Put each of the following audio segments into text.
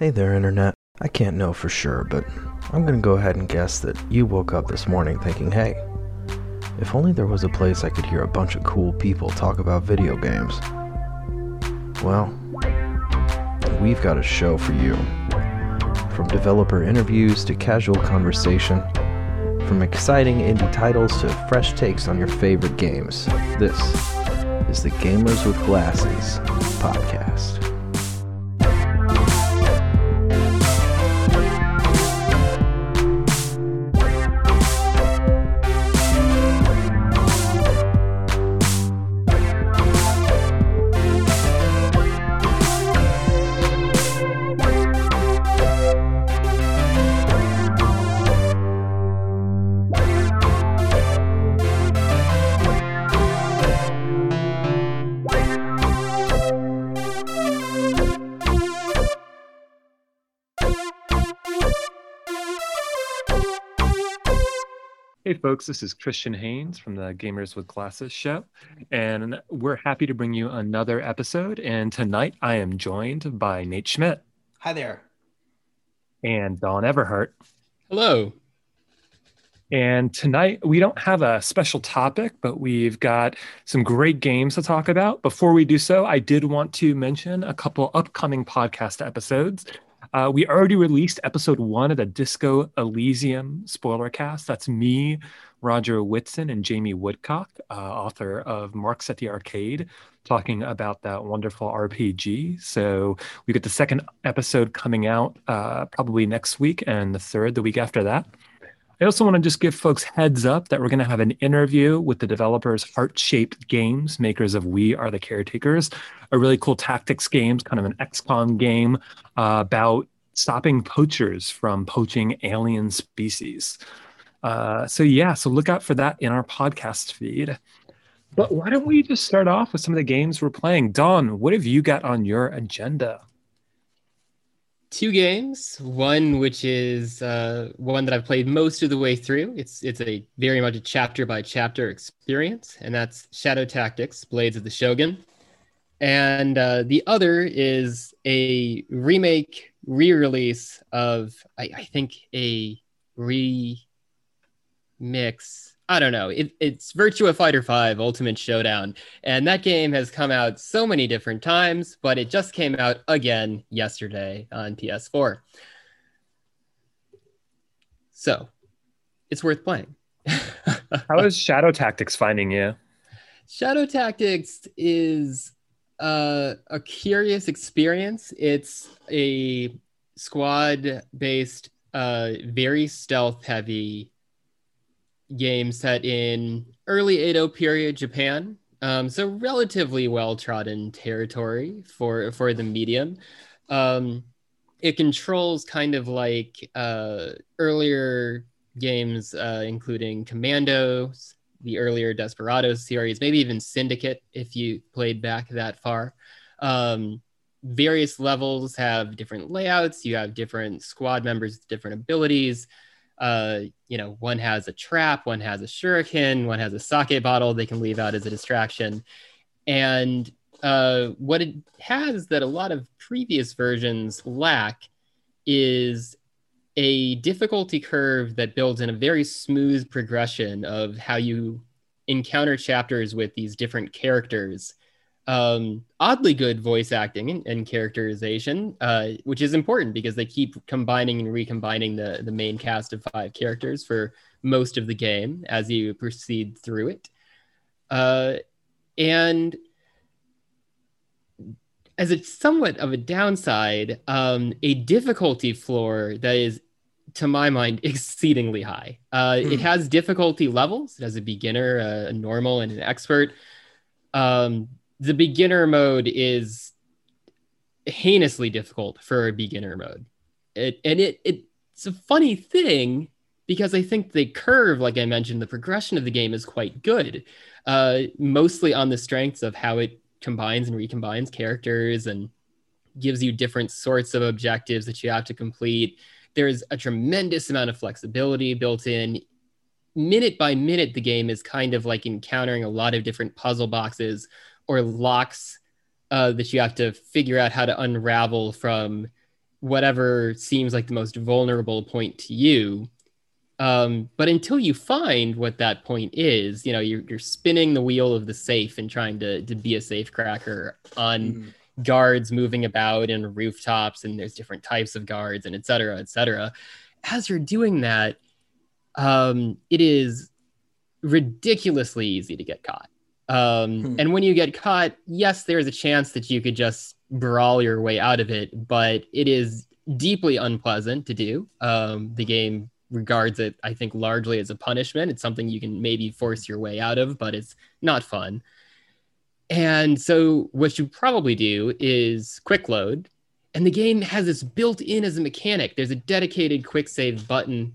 Hey there, Internet. I can't know for sure, but I'm gonna go ahead and guess that you woke up this morning thinking, hey, if only there was a place I could hear a bunch of cool people talk about video games. Well, we've got a show for you. From developer interviews to casual conversation, from exciting indie titles to fresh takes on your favorite games, this is the Gamers with Glasses podcast. Folks, this is Christian Haynes from the Gamers with Glasses show, and we're happy to bring you another episode. And tonight I am joined by Nate Schmidt Hi there. and Don Everhart. Hello. And tonight we don't have a special topic, but we've got some great games to talk about. Before we do so, I did want to mention a couple upcoming podcast episodes. Uh, we already released episode one of the Disco Elysium spoiler cast. That's me, Roger Whitson, and Jamie Woodcock, uh, author of Marx at the Arcade, talking about that wonderful RPG. So we get the second episode coming out uh, probably next week, and the third the week after that. I also want to just give folks heads up that we're going to have an interview with the developers Heart Shaped Games, makers of We Are the Caretakers, a really cool tactics game, kind of an XCOM game uh, about stopping poachers from poaching alien species. Uh, so, yeah, so look out for that in our podcast feed. But why don't we just start off with some of the games we're playing? Don, what have you got on your agenda? Two games. One which is uh, one that I've played most of the way through. It's it's a very much a chapter by chapter experience, and that's Shadow Tactics: Blades of the Shogun. And uh, the other is a remake, re-release of I, I think a remix. I don't know. It, it's Virtua Fighter 5 Ultimate Showdown. And that game has come out so many different times, but it just came out again yesterday on PS4. So it's worth playing. How is Shadow Tactics finding you? Shadow Tactics is uh, a curious experience. It's a squad based, uh, very stealth heavy game set in early Edo period Japan. Um, so relatively well trodden territory for for the medium. Um, it controls kind of like uh, earlier games, uh, including Commandos, the earlier Desperados series, maybe even Syndicate if you played back that far. Um, various levels have different layouts. You have different squad members, different abilities. Uh, you know, one has a trap, one has a shuriken, one has a sake bottle they can leave out as a distraction. And uh, what it has that a lot of previous versions lack is a difficulty curve that builds in a very smooth progression of how you encounter chapters with these different characters. Um, oddly good voice acting and, and characterization, uh, which is important because they keep combining and recombining the, the main cast of five characters for most of the game as you proceed through it. Uh, and as a somewhat of a downside, um, a difficulty floor that is, to my mind, exceedingly high. Uh, It Hmm. has difficulty levels. It has a beginner, a, a normal, and an expert. Um, the beginner mode is heinously difficult for a beginner mode. It and it, it it's a funny thing because I think the curve, like I mentioned, the progression of the game is quite good. Uh, mostly on the strengths of how it combines and recombines characters and gives you different sorts of objectives that you have to complete. There's a tremendous amount of flexibility built in. Minute by minute, the game is kind of like encountering a lot of different puzzle boxes or locks uh, that you have to figure out how to unravel from whatever seems like the most vulnerable point to you. Um, but until you find what that point is, you know, you're, you're spinning the wheel of the safe and trying to, to be a safe cracker on mm guards moving about in rooftops and there's different types of guards and et cetera, et cetera. As you're doing that, um, it is ridiculously easy to get caught. Um, hmm. And when you get caught, yes, there's a chance that you could just brawl your way out of it, but it is deeply unpleasant to do. Um, the game regards it, I think, largely as a punishment. It's something you can maybe force your way out of, but it's not fun. And so, what you probably do is quick load, and the game has this built in as a mechanic. There's a dedicated quick save button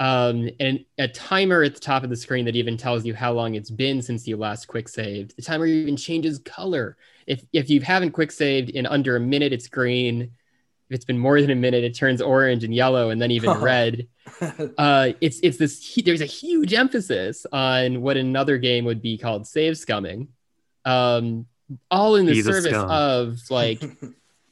um, and a timer at the top of the screen that even tells you how long it's been since you last quick saved. The timer even changes color. If if you haven't quick saved in under a minute, it's green. If it's been more than a minute, it turns orange and yellow, and then even red. Uh, it's it's this. There's a huge emphasis on what another game would be called save scumming, um, all in the He's service of like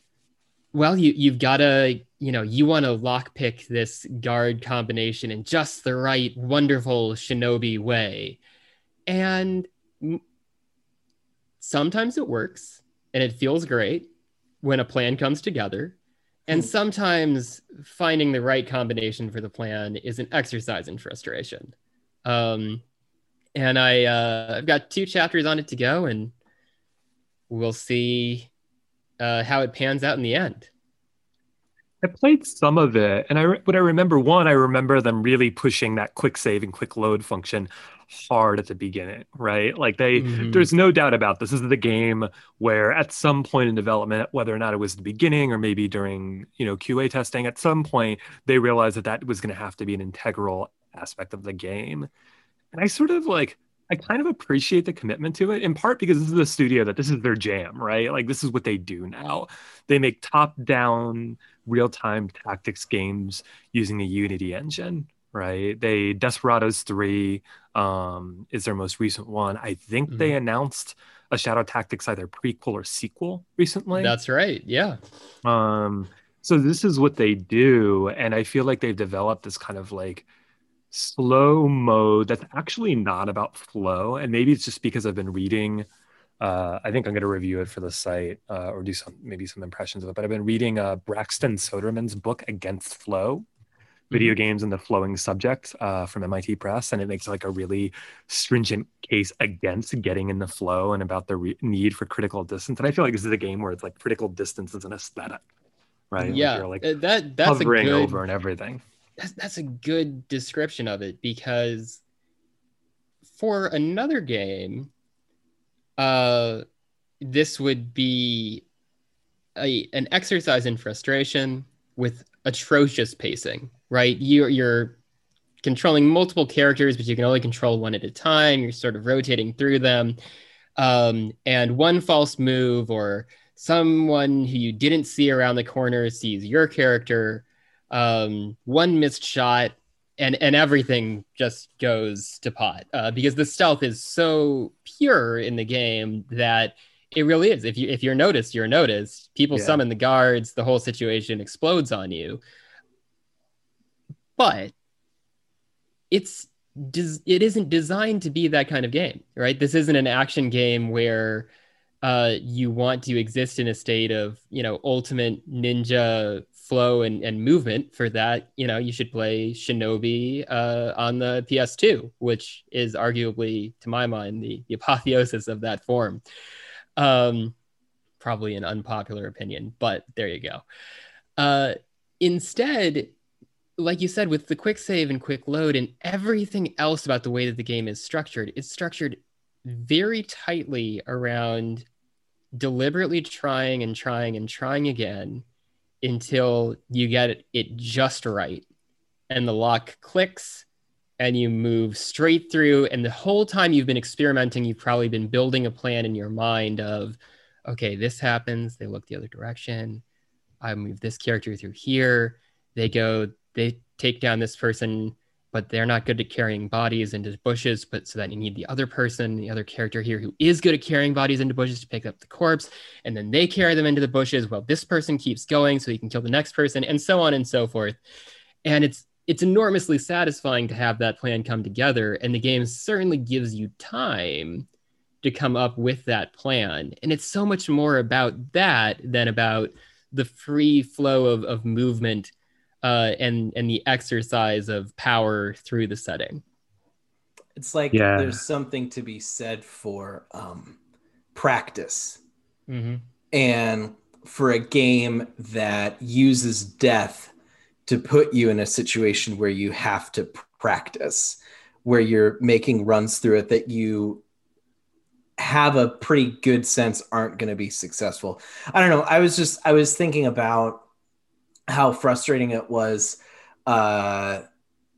well you you've got to you know you want to lockpick this guard combination in just the right wonderful shinobi way and sometimes it works and it feels great when a plan comes together and hmm. sometimes finding the right combination for the plan is an exercise in frustration um, and i uh, i've got two chapters on it to go and we'll see uh, how it pans out in the end. I played some of it, and I what I remember one, I remember them really pushing that quick save and quick load function hard at the beginning, right? Like they, mm-hmm. there's no doubt about this. this is the game where at some point in development, whether or not it was the beginning or maybe during you know QA testing, at some point they realized that that was going to have to be an integral aspect of the game, and I sort of like I kind of appreciate the commitment to it in part because this is a studio that this is their jam, right? Like this is what they do now. They make top-down real-time tactics games using the Unity engine, right? They Desperados 3 um, is their most recent one. I think mm-hmm. they announced a Shadow Tactics either prequel or sequel recently. That's right. Yeah. Um so this is what they do and I feel like they've developed this kind of like slow mode that's actually not about flow and maybe it's just because i've been reading uh, i think i'm going to review it for the site uh, or do some maybe some impressions of it but i've been reading uh, braxton soderman's book against flow video mm-hmm. games and the flowing subject uh, from MIT Press, and it makes like a really stringent case against getting in the flow and about the re- need for critical distance. And I feel like this is a game where it's like critical distance is an aesthetic, right? Yeah, like, like uh, that that's hovering good, over and everything that's that's a good description of it because for another game, uh, this would be a an exercise in frustration with atrocious pacing. Right, you're you're controlling multiple characters, but you can only control one at a time. You're sort of rotating through them, um, and one false move or someone who you didn't see around the corner sees your character um, one missed shot, and and everything just goes to pot uh, because the stealth is so pure in the game that it really is. If you if you're noticed, you're noticed. People yeah. summon the guards. The whole situation explodes on you. But it's it isn't designed to be that kind of game, right? This isn't an action game where uh, you want to exist in a state of you know ultimate ninja flow and, and movement for that, you know, you should play Shinobi uh, on the PS2, which is arguably, to my mind, the, the apotheosis of that form. Um, probably an unpopular opinion, but there you go. Uh, instead, like you said, with the quick save and quick load and everything else about the way that the game is structured, it's structured very tightly around deliberately trying and trying and trying again until you get it just right and the lock clicks and you move straight through. And the whole time you've been experimenting you've probably been building a plan in your mind of okay this happens. They look the other direction. I move this character through here. They go they take down this person but they're not good at carrying bodies into bushes. But so that you need the other person, the other character here who is good at carrying bodies into bushes to pick up the corpse. And then they carry them into the bushes while this person keeps going so he can kill the next person, and so on and so forth. And it's it's enormously satisfying to have that plan come together. And the game certainly gives you time to come up with that plan. And it's so much more about that than about the free flow of, of movement uh, and and the exercise of power through the setting. It's like Yeah. there's something to be said for um, practice Mm-hmm. and for a game that uses death to put you in a situation where you have to practice, where you're making runs through it that you have a pretty good sense aren't going to be successful. I don't know. I was just I was thinking about how frustrating it was uh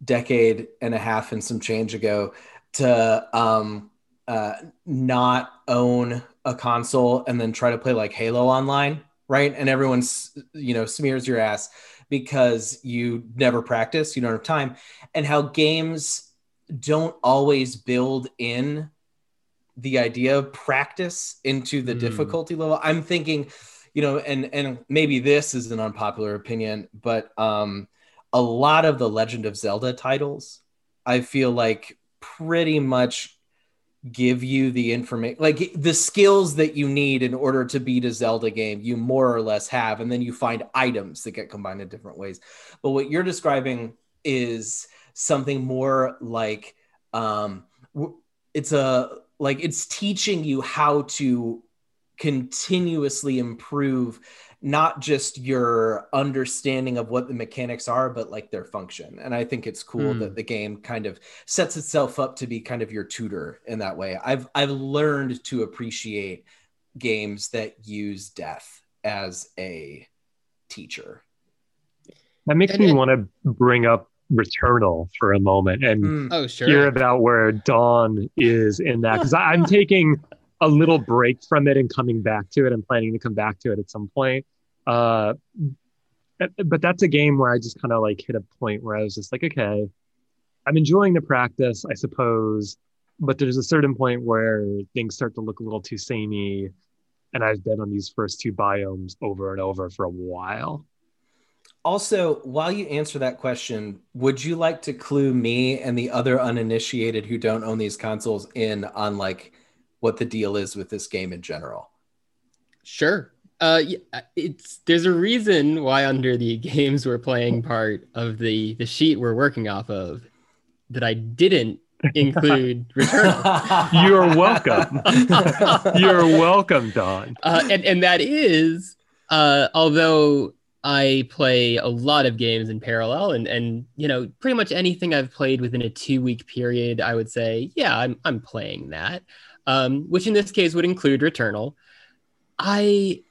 decade and a half and some change ago to um uh not own a console and then try to play like Halo online, right? And everyone's you know smears your ass because you never practice, you don't have time, and how games don't always build in the idea of practice into the Mm. difficulty level. I'm thinking, you know, and and maybe this is an unpopular opinion, but um a lot of the Legend of Zelda titles, I feel like pretty much give you the information like the skills that you need in order to beat a Zelda game you more or less have and then you find items that get combined in different ways. But what you're describing is something more like um it's a like it's teaching you how to continuously improve not just your understanding of what the mechanics are but like their function and i think it's cool Hmm. that the game kind of sets itself up to be kind of your tutor in that way i've i've learned to appreciate games that use death as a teacher That makes And me it- want to bring up Returnal for a moment and Mm, Oh, sure. hear about where Don is in that because I'm taking a little break from it and coming back to it. I'm planning to come back to it at some point. Uh, but that's a game where I just kind of like hit a point where I was just like, okay, I'm enjoying the practice, I suppose, but there's a certain point where things start to look a little too samey, and I've been on these first two biomes over and over for a while. Also, while you answer that question, would you like to clue me and the other uninitiated who don't own these consoles in on like what the deal is with this game in general? Sure. Uh, yeah, it's there's a reason why under the games we're playing part of the the sheet we're working off of that I didn't include Returnal. You're welcome. You're welcome, Don. uh, and and that is uh, although I play a lot of games in parallel, and and you know pretty much anything I've played within a two week period, I would say yeah I'm I'm playing that, um, which in this case would include Returnal. I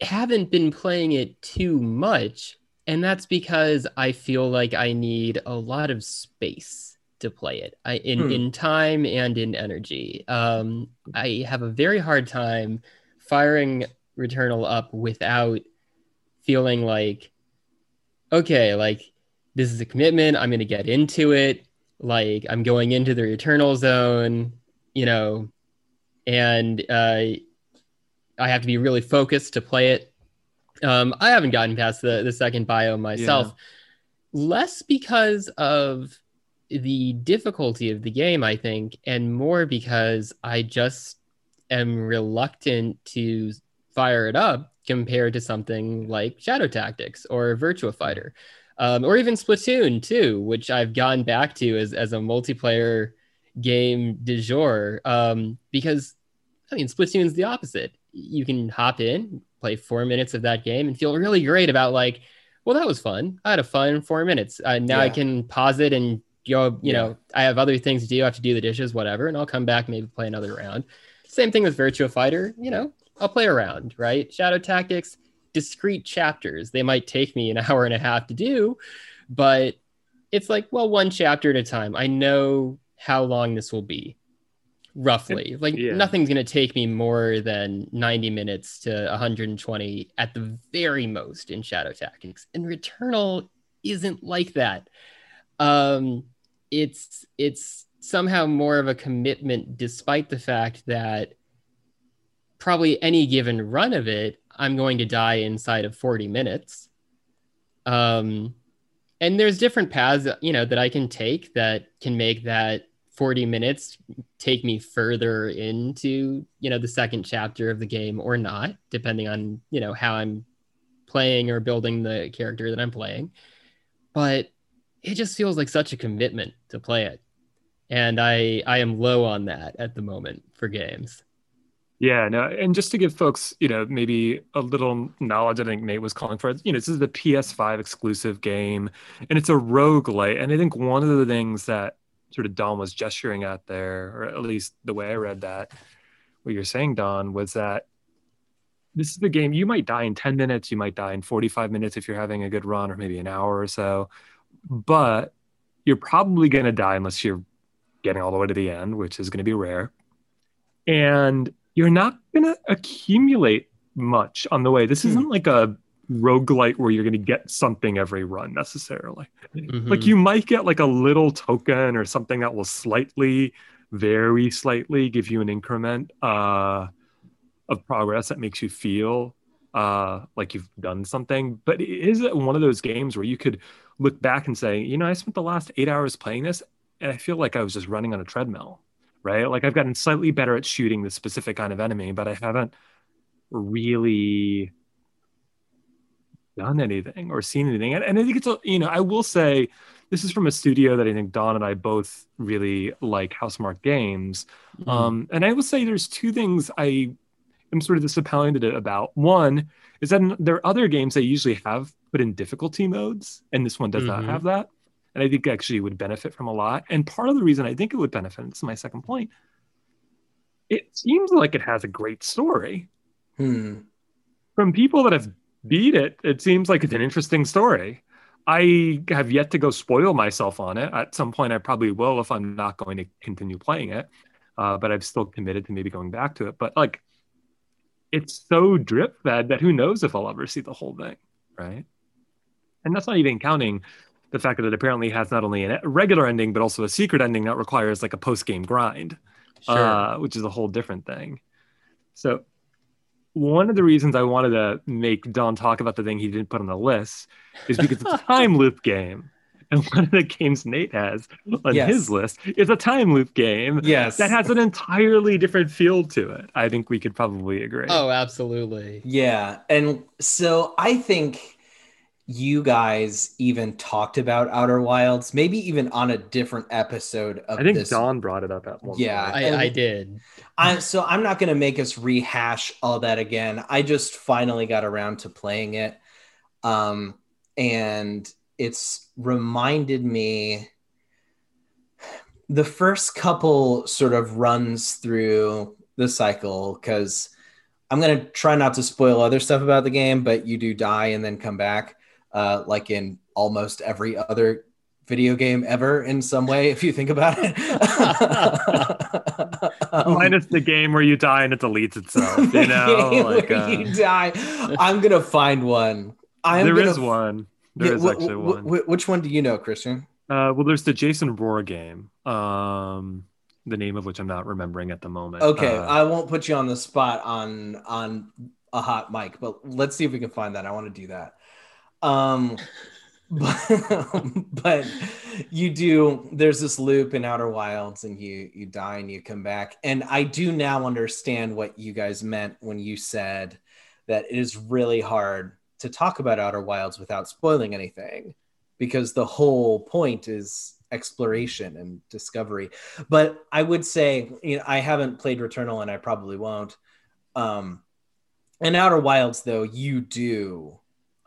haven't been playing it too much, and that's because I feel like I need a lot of space to play it I, in Hmm. in time and in energy. Um, I have a very hard time firing Returnal up without feeling like, okay, like this is a commitment. I'm going to get into it. Like I'm going into the Returnal zone, you know, and uh, I have to be really focused to play it. Um, I haven't gotten past the the second biome myself, less because of the difficulty of the game, I think, and more because I just am reluctant to fire it up compared to something like Shadow Tactics or Virtua Fighter, um, or even Splatoon 2, which I've gone back to as, as a multiplayer game du jour. Um, because, I mean, Splatoon's the opposite. You can hop in, play four minutes of that game, and feel really great about, like, well, that was fun. I had a fun four minutes. Uh, now I can pause it and go, you Yeah. know, I have other things to do. I have to do the dishes, whatever, and I'll come back, maybe play another round. Same thing with Virtua Fighter. You know, I'll play around, right? Shadow Tactics, discrete chapters. They might take me an hour and a half to do, but it's like, well, one chapter at a time. I know how long this will be, roughly. Like, Yeah. nothing's going to take me more than 90 minutes to 120 at the very most in Shadow Tactics. And Returnal isn't like that. um, it's it's somehow more of a commitment, despite the fact that probably any given run of it, I'm going to die inside of 40 minutes. Um, and there's different paths, you know, that I can take that can make that 40 minutes take me further into, you know, the second chapter of the game or not, depending on, you know, how I'm playing or building the character that I'm playing. But it just feels like such a commitment to play it. And I I am low on that at the moment for games. Yeah, no, and just to give folks, you know, maybe a little knowledge, I think Nate was calling for, you know, this is the PS5 exclusive game and it's a roguelite. And I think one of the things that sort of Don was gesturing at there, or at least the way I read that, what you're saying, Don, was that this is the game you might die in 10 minutes, you might die in 45 minutes if you're having a good run, or maybe an hour or so. But you're probably going to die unless you're getting all the way to the end, which is going to be rare. And you're not going to accumulate much on the way. This hmm. isn't like a roguelite where you're going to get something every run necessarily. Mm-hmm. Like you might get like a little token or something that will slightly, very slightly give you an increment uh, of progress that makes you feel uh, like you've done something. But is it one of those games where you could look back and say, you know, I spent the last eight hours playing this and I feel like I was just running on a treadmill right? Like I've gotten slightly better at shooting the specific kind of enemy, but I haven't really done anything or seen anything. And, and I think it's, a, you know, I will say this is from a studio that I think Don and I both really like, Housemarque Games. Mm-hmm. Um, and I will say there's two things I am sort of disappointed about. One is that there are other games that usually have put in difficulty modes, and this one does mm-hmm. not have that and I think actually would benefit from a lot. And part of the reason I think it would benefit, this is my second point, it seems like it has a great story. Hmm. From people that have beat it, it seems like it's an interesting story. I have yet to go spoil myself on it. At some point, I probably will if I'm not going to continue playing it. Uh, but I've still committed to maybe going back to it. But like, it's so drip fed that who knows if I'll ever see the whole thing, right? And that's not even counting the fact that it apparently has not only a regular ending but also a secret ending that requires like a post game grind, sure. uh, which is a whole different thing. So, one of the reasons I wanted to make Don talk about the thing he didn't put on the list is because it's a time loop game. And one of the games Nate has on yes. his list is a time loop game. Yes. That has an entirely different feel to it. I think we could probably agree. Oh, absolutely. Yeah. And so I think you guys even talked about Outer Wilds, maybe even on a different episode of I think this. Don brought it up at one yeah, point. I, I did. I, so I'm not going to make us rehash all that again. I just finally got around to playing it. Um, and it's reminded me the first couple sort of runs through the cycle because I'm going to try not to spoil other stuff about the game, but you do die and then come back uh, like in almost every other video game ever in some way if you think about it. Um, minus the game where you die and it deletes itself you know like, uh... you die. I'm gonna find one. I'm there gonna... is one. There yeah, is actually one. which one do you know christian? Uh, well there's the jason rohr game um the name of which i'm not remembering at the moment okay uh, i won't put you on the spot on on a hot mic but let's see if we can find that. I want to do that um, but, but you do there's this loop in outer wilds and you you die and you come back. And i do now understand what you guys meant when you said that it is really hard to talk about outer wilds without spoiling anything because the whole point is exploration and discovery. But i would say you know i haven't played returnal and i probably won't. Um in outer wilds though you do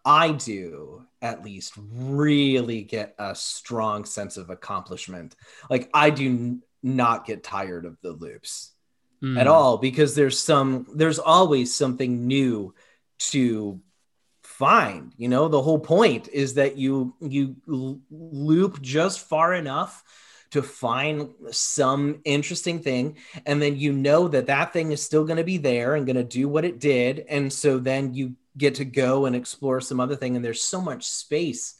I do at least really get a strong sense of accomplishment. Like I do n- not get tired of the loops mm. at all because there's some there's always something new to find. You know, the whole point is that you you loop just far enough to find some interesting thing and then you know that that thing is still going to be there and going to do what it did and so then you get to go and explore some other thing and there's so much space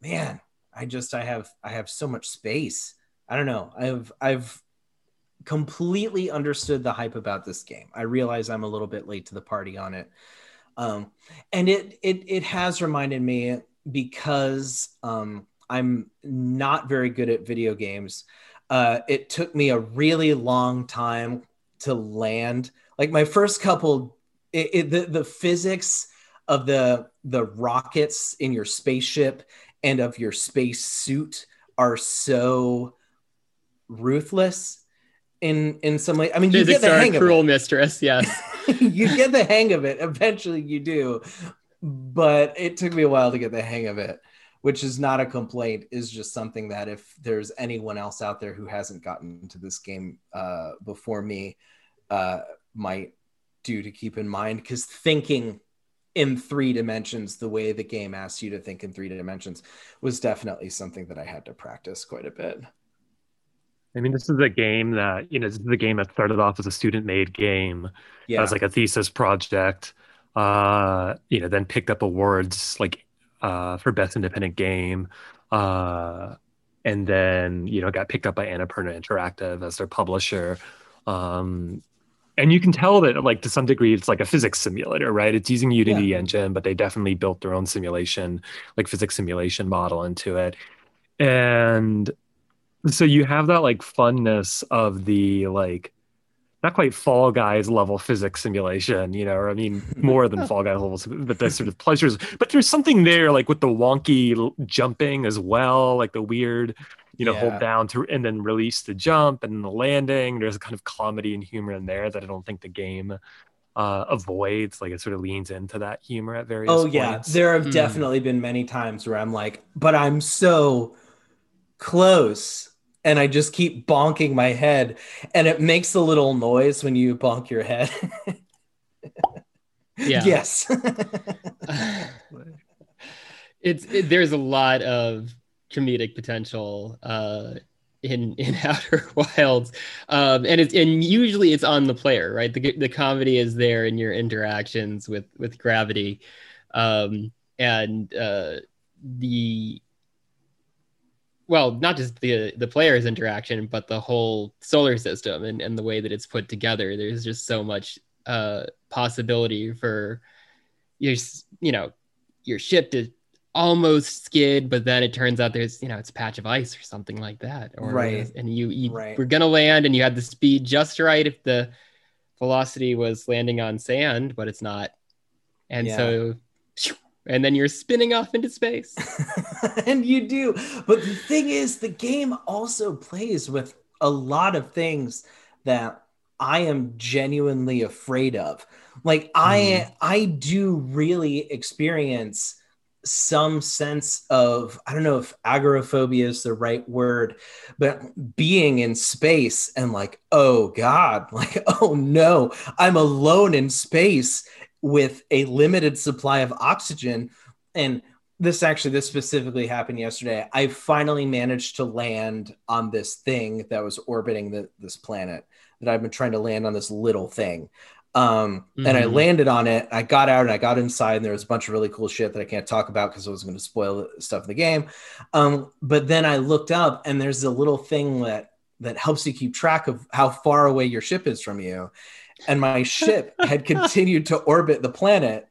man I just I have I have so much space. I don't know. I've I've completely understood the hype about this game. I realize I'm a little bit late to the party on it. Um, and it it it has reminded me because um, I'm not very good at video games. Uh, it took me a really long time to land. Like my first couple, it, it, the the physics of the the rockets in your spaceship and of your space suit are so ruthless in in some way. I mean, Physics you get the hang a of cruel it. mistress. Yes. you get the hang of it. Eventually, you do, but it took me a while to get the hang of it. Which is not a complaint. Is just something that if there's anyone else out there who hasn't gotten into this game uh, before me, uh, might do to keep in mind. Because thinking in three dimensions, the way the game asks you to think in three dimensions, was definitely something that I had to practice quite a bit. I mean, this is a game that, you know, this is a game that started off as a student made game Yeah, as like a thesis project, uh, you know, then picked up awards like uh, for best independent game, uh, and then you know got picked up by Annapurna Interactive as their publisher. Um, and you can tell that like to some degree it's like a physics simulator, right? It's using Unity engine, but they definitely built their own simulation, like physics simulation model into it. And so you have that like funness of the like not quite Fall Guys level physics simulation, you know, or I mean more than Fall Guys levels, but the sort of pleasures. But there's something there, like with the wonky jumping as well, like the weird, you know, Yeah. hold down to and then release the jump and the landing. There's a kind of comedy and humor in there that I don't think the game uh, avoids. Like it sort of leans into that humor at various. Oh yeah, points. there have Hmm. definitely been many times where I'm like, but I'm so close and I just keep bonking my head and it makes a little noise when you bonk your head. Yeah. yes. it's it, there's a lot of comedic potential uh in in outer wilds um and it's and usually it's on the player right the, the comedy is there in your interactions with with gravity um and uh the well not just the the player's interaction but the whole solar system and, and the way that it's put together there's just so much uh possibility for your you know your ship to almost skid but then it turns out there's you know it's a patch of ice or something like that or Right. and you, you Right. were gonna land and you had the speed just right if the velocity was landing on sand but it's not and Yeah. so and then you're spinning off into space and you do. But the thing is, the game also plays with a lot of things that I am genuinely afraid of. Like I mm-hmm. I do really experience some sense of I don't know if agoraphobia is the right word, but being in space and like, oh God, like, oh no, I'm alone in space with a limited supply of oxygen. And this actually, this specifically happened yesterday. I finally managed to land on this thing that was orbiting the, this planet that I've been trying to land on this little thing. Um, and I Mhm. landed on it. I got out and I got inside, and there was a bunch of really cool shit that I can't talk about because I was going to spoil the stuff in the game. Um, but then I looked up, and there's a little thing that that helps you keep track of how far away your ship is from you. And my ship had continued to orbit the planet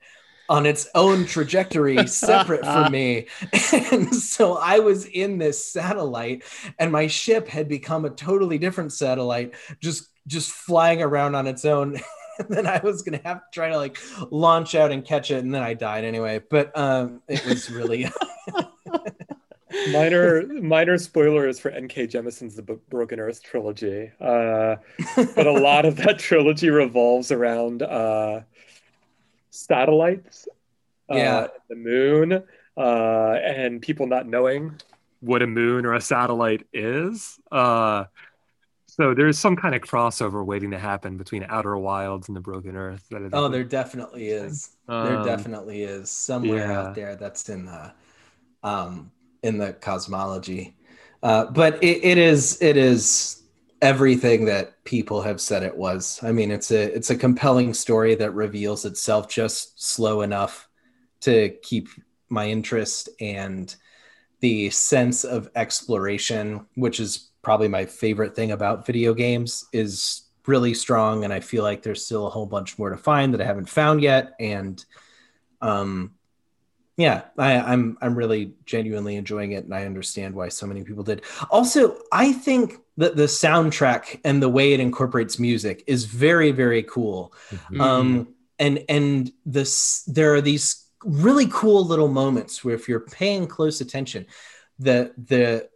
on its own trajectory separate from me. And so I was in this satellite and my ship had become a totally different satellite just just flying around on its own. And then I was gonna have to try to like launch out and catch it, and then I died anyway. But um, it was really minor minor spoilers for N.K. Jemisin's The Broken Earth trilogy. Uh, but a lot of that trilogy revolves around uh, satellites, uh, Yeah. the moon, uh, and people not knowing what a moon or a satellite is. Uh, so there's some kind of crossover waiting to happen between Outer Wilds and the Broken Earth. Oh, there definitely is. there Um, definitely is somewhere yeah. out there that's in the um in the cosmology uh but it, it is it is everything that people have said it was i mean it's a it's a compelling story that reveals itself just slow enough to keep my interest and the sense of exploration, which is probably my favorite thing about video games, is really strong. And I feel like there's still a whole bunch more to find that I haven't found yet. And um, yeah, I, I'm I'm really genuinely enjoying it, and I understand why so many people did. Also, I think that the soundtrack and the way it incorporates music is very very cool. Mm-hmm. Um, and and this there are these really cool little moments where if you're paying close attention, the the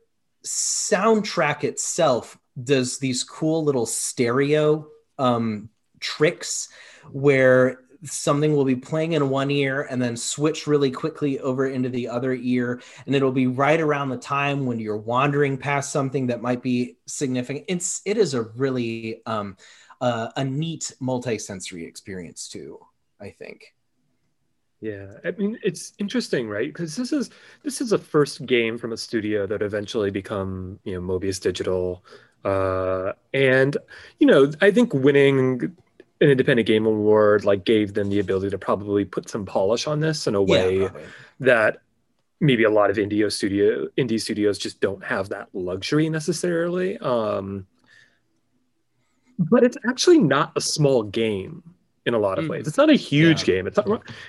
soundtrack itself does these cool little stereo um, tricks where something will be playing in one ear and then switch really quickly over into the other ear and it'll be right around the time when you're wandering past something that might be significant it's it is a really um uh, a neat multi-sensory experience too i think Yeah, I mean it's interesting, right? Because this is this is a first game from a studio that eventually become, you know, Mobius Digital. Uh, and you know, I think winning an independent game award like gave them the ability to probably put some polish on this in a way yeah that maybe a lot of indie studio indie studios just don't have that luxury necessarily. Um, but it's actually not a small game in a lot of Mm. ways. It's not a huge Yeah. game. It's not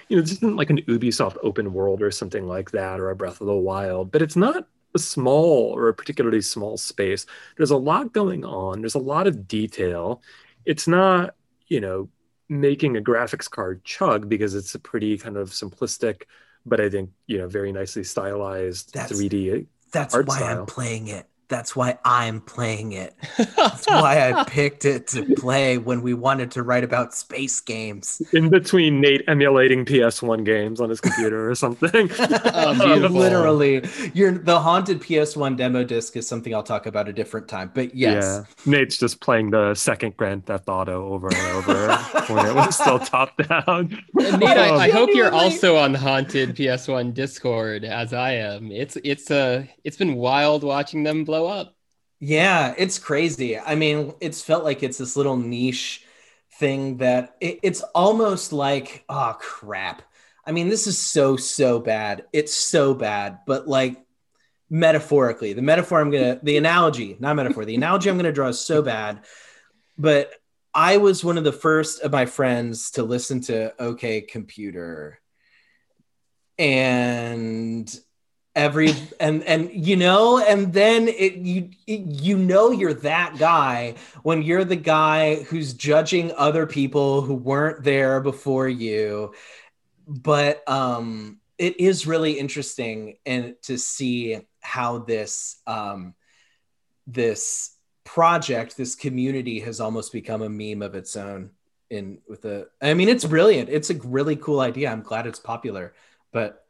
you know, this isn't like an Ubisoft open world or something like that or a Breath of the Wild, but it's not a small or a particularly small space. There's a lot going on. There's a lot of detail. It's not, you know, making a graphics card chug because it's a pretty kind of simplistic, but I think, you know, very nicely stylized That's- 3D. that's why style. i'm playing it that's why i'm playing it that's why i picked it to play when we wanted to write about space games In between Nate emulating PS1 games on his computer or something. Oh, literally you're the haunted ps1 demo disc is something i'll talk about a different time but yes Yeah. Nate's just playing the second Grand Theft Auto over and over when it was still top down. And Nate, I, I Um, hope you're also on the haunted PS1 Discord as I am. It's it's uh it's been wild watching them blow up. Yeah, it's crazy. I mean, it's felt like it's this little niche thing that it, it's almost like, oh crap. I mean, this is so, so bad. It's so bad, but like metaphorically, the metaphor I'm gonna, the analogy, not metaphor, the analogy I'm gonna draw is so bad. But I was one of the first of my friends to listen to OK Computer. And every and and you know and then it you it, you know you're that guy when you're the guy who's judging other people who weren't there before you. But um it is really interesting and to see how this um this project this community has almost become a meme of its own in with the i mean it's brilliant. It's a really cool idea. I'm glad it's popular but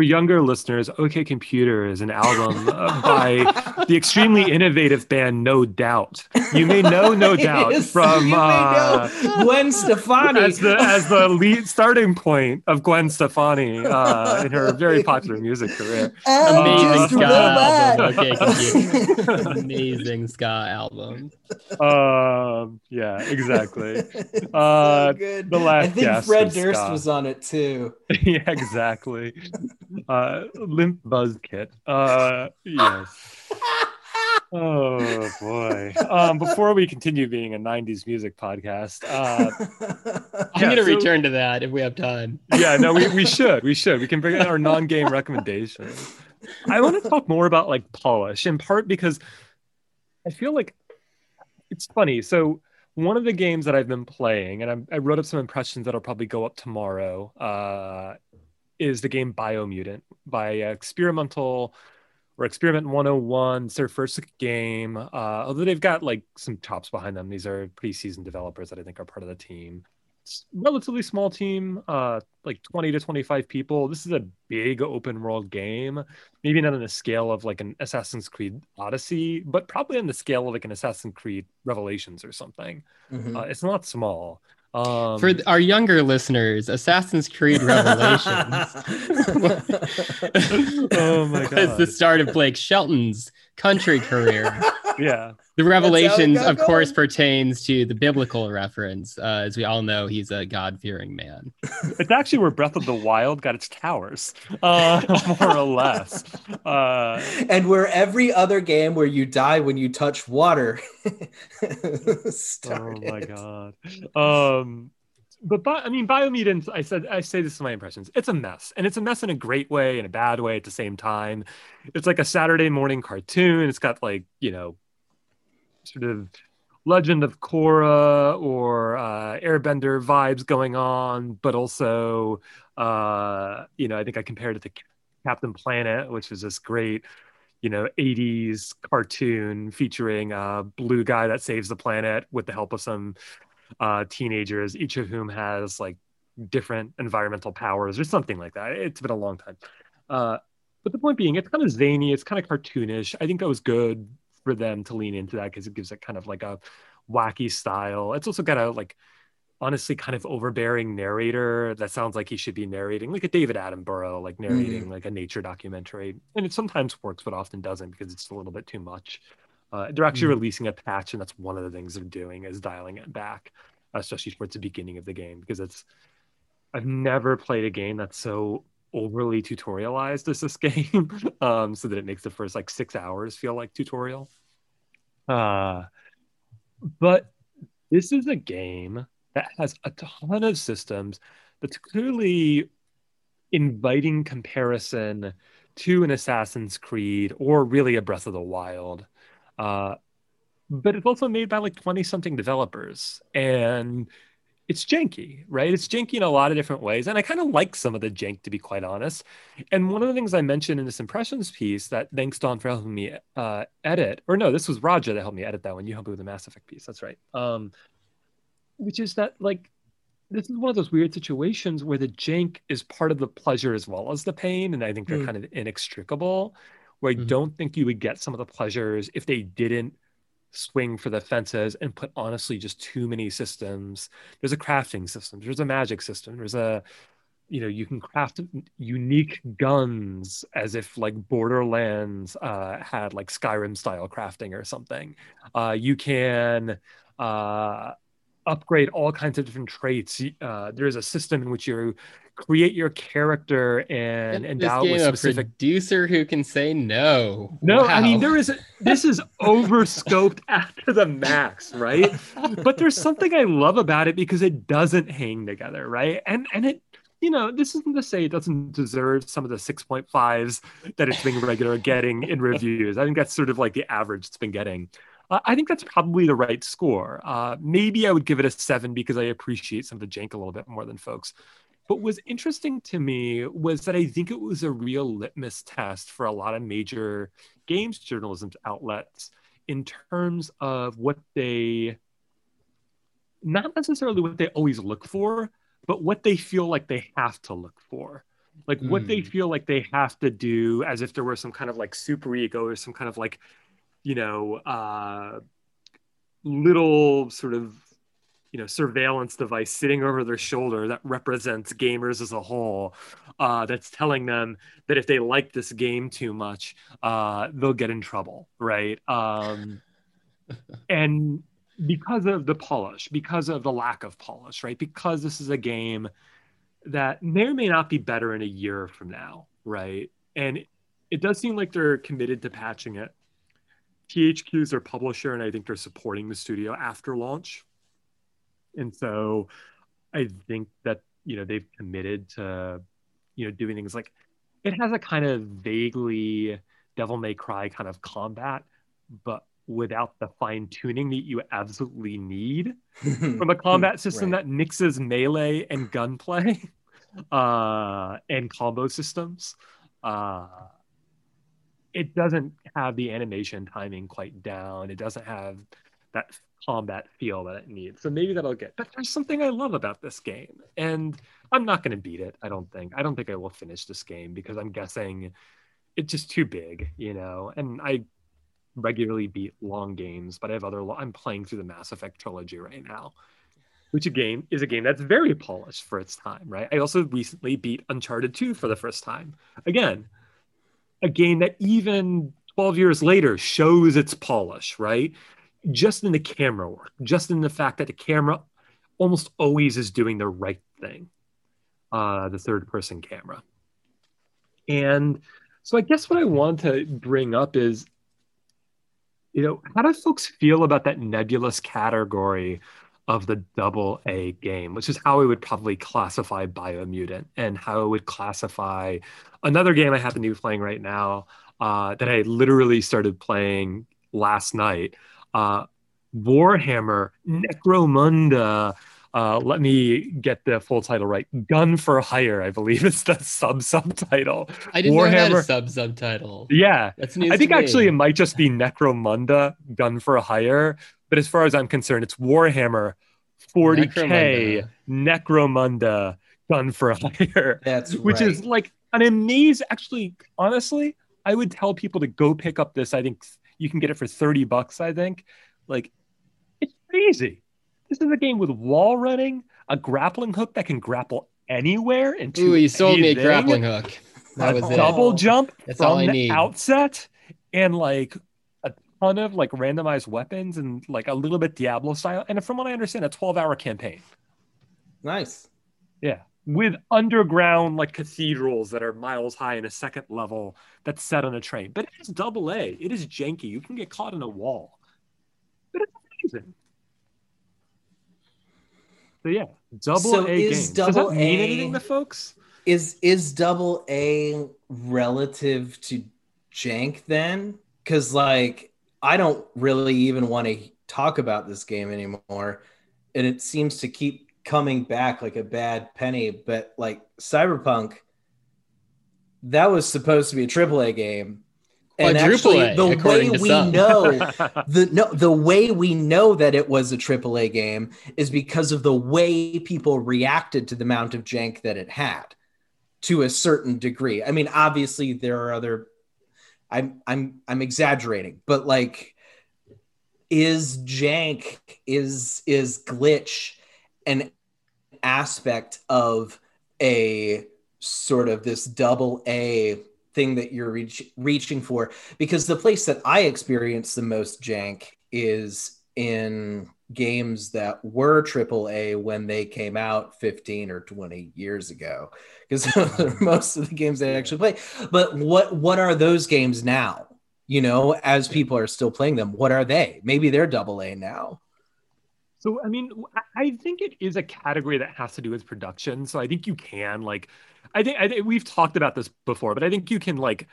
For younger listeners, OK Computer is an album uh, by the extremely innovative band No Doubt. You may know No Doubt Yes, from you may uh, Gwen Stefani as the as the lead starting point of Gwen Stefani uh, in her very popular music career. Amazing just ska album. Okay, computer. Amazing ska album. Um, yeah, exactly. So Uh, good. the last I think Fred Durst Scott. was on it too. yeah, exactly. Uh, Limp Bizkit. Uh, yes. Oh boy. Um, before we continue being a '90s music podcast, uh, I'm Yeah, gonna so- return to that if we have time. yeah, no, we, we should. We should. We can bring in our non-game recommendations. I want to talk more about like polish, in part because I feel like it's funny. So one of the games that I've been playing, and I, I wrote up some impressions that'll probably go up tomorrow, uh, is the game Biomutant by Experimental or Experiment 101. It's their first game. Uh, although they've got like some chops behind them. These are pretty seasoned developers that I think are part of the team. It's a relatively small team, uh, like 20 to 25 people. This is a big open world game. Maybe not on the scale of like an Assassin's Creed Odyssey, but probably on the scale of like an Assassin's Creed Revelations or something. Mhm. Uh, it's not small. Um, For our younger listeners, Assassin's Creed Revelations. Oh my was the start of Blake Shelton's country career. Yeah. The revelations, got of course, going. pertains to the biblical reference. Uh, as we all know, he's a God-fearing man. It's actually where Breath of the Wild got its towers, uh, more or less. Uh, and where every other game where you die when you touch water oh my god. Um, but I mean, Biomutant. I said I say this in my impressions. It's a mess, and it's a mess in a great way and a bad way at the same time. It's like a Saturday morning cartoon. It's got like you know, sort of Legend of Korra or uh, Airbender vibes going on, but also, uh, you know, I think I compared it to Captain Planet, which is this great, you know, 80s cartoon featuring a blue guy that saves the planet with the help of some uh, teenagers, each of whom has like different environmental powers or something like that. It's been a long time. Uh, but the point being, it's kind of zany, it's kind of cartoonish. I think that was good for them to lean into that because it gives it kind of like a wacky style. It's also got a like honestly kind of overbearing narrator that sounds like he should be narrating like a David Attenborough, like narrating like a nature documentary. And it sometimes works, but often doesn't because it's a little bit too much. Uh, they're actually Mhm. releasing a patch, and that's one of the things they're doing is dialing it back, especially towards the beginning of the game because it's. I've never played a game that's so overly tutorialized as this game, um, so that it makes the first like six hours feel like tutorial. Uh, but this is a game that has a ton of systems that's clearly inviting comparison to an Assassin's Creed or really a Breath of the Wild. Uh, but it's also made by like 20 something developers and it's janky, right? It's janky in a lot of different ways. And I kind of like some of the jank, to be quite honest. And one of the things I mentioned in this impressions piece that thanks Don for helping me uh, edit, or no, this was Raja that helped me edit that one. You helped me with the Mass Effect piece. That's right. Um, which is that like this is one of those weird situations where the jank is part of the pleasure as well as the pain, and I think they're Hmm. kind of inextricable. Where I Mhm. don't think you would get some of the pleasures if they didn't swing for the fences and put honestly just too many systems. There's a crafting system. There's a magic system. There's a you know you can craft unique guns as if like borderlands uh, had like skyrim style crafting or something uh, you can uh, upgrade all kinds of different traits uh, there's a system in which you create your character and Isn't endow it with game a specific producer who can say no. no, I mean Wow. there is this is overscoped after the max, right? But there's something I love about it because it doesn't hang together, right? And and it you know, this isn't to say it doesn't deserve some of the 6.5s that it's been regular getting in reviews. I think that's sort of like the average it's been getting. Uh, I think that's probably the right score. Uh, maybe I would give it a seven because I appreciate some of the jank a little bit more than folks. But was interesting to me was that I think it was a real litmus test for a lot of major games journalism outlets in terms of what they not necessarily what they always look for, but what they feel like they have to look for. Like what they Mm. feel like they have to do as if there were some kind of like super ego or some kind of like, you know, uh little sort of you know surveillance device sitting over their shoulder that represents gamers as a whole uh, that's telling them that if they like this game too much uh, they'll get in trouble right? Um, and because of the polish because of the lack of polish right? Because this is a game that may or may not be better in a year from now right? And it does seem like they're committed to patching it THQ is their publisher, and I think they're supporting the studio after launch. And so I think that, you know, they've committed to, you know, doing things like it has a kind of vaguely Devil May Cry kind of combat, but without the fine tuning that you absolutely need from a combat system Right. that mixes melee and gunplay uh, and combo systems. Uh, it doesn't have the animation timing quite down. It doesn't have that combat feel that it needs. So maybe that'll get. But there's something I love about this game, and I'm not going to beat it. I don't think. I don't think I will finish this game because I'm guessing it's just too big, you know. And I regularly beat long games, but I have other. lo- I'm playing through the Mass Effect trilogy right now, which a game is a game that's very polished for its time, right? I also recently beat Uncharted 2 for the first time. Again, a game that even 12 years later shows its polish, right? Just in the camera work, just in the fact that the camera almost always is doing the right thing, uh, the third person camera. And so I guess what I want to bring up is, you know, how do folks feel about that nebulous category of the double A game, which is how we would probably classify Biomutant and how I would classify another game I happen to be playing right now uh, that I literally started playing last night. Uh, Warhammer Necromunda uh, let me get the full title right. Gun for Hire, I believe it's the sub subtitle. I didn't Warhammer. know that a sub subtitle. Yeah, that's news I think actually it might just be Necromunda Gun for Hire, but as far as I'm concerned, it's Warhammer 40k Necromunda, Necromunda Gun for Hire. That's which right. is like an amazing. Actually, honestly, I would tell people to go pick up this. I think you can get it for 30 bucks. I think, like, it's crazy this is a game with wall running, a grappling hook that can grapple anywhere. And Ooh, you sold me a grappling hook. That was a it. double jump That's from the need. outset, and like ton of like randomized weapons and like a little bit Diablo style. And from what I understand, a 12 hour campaign. Nice. Yeah. With underground like cathedrals that are miles high in a second level that's set on a train. But it's double A. It is janky. You can get caught in a wall. But it's amazing. So yeah, double so A is games. Double Does that mean a, anything to folks? Is is double A relative to jank then? Because like I don't really even want to talk about this game anymore, and it seems to keep coming back like a bad penny. But like Cyberpunk, that was supposed to be a triple A game, and actually, the way we some. know the no, the way we know that it was a AAA game is because of the way people reacted to the amount of jank that it had, to a certain degree. I mean, obviously there are other. I'm I'm I'm exaggerating, but like, is jank is is glitch an aspect of a sort of this double A thing that you're reach, reaching for? Because the place that I experience the most jank is in games that were AAA when they came out 15 or 20 years ago. Because mm-hmm. most of the games they actually play. But what what are those games now? You know as people are still playing them what are they? Maybe they're double A now. So I mean I think it is a category that has to do with production. So I think you can like I think I think we've talked about this before, but I think you can like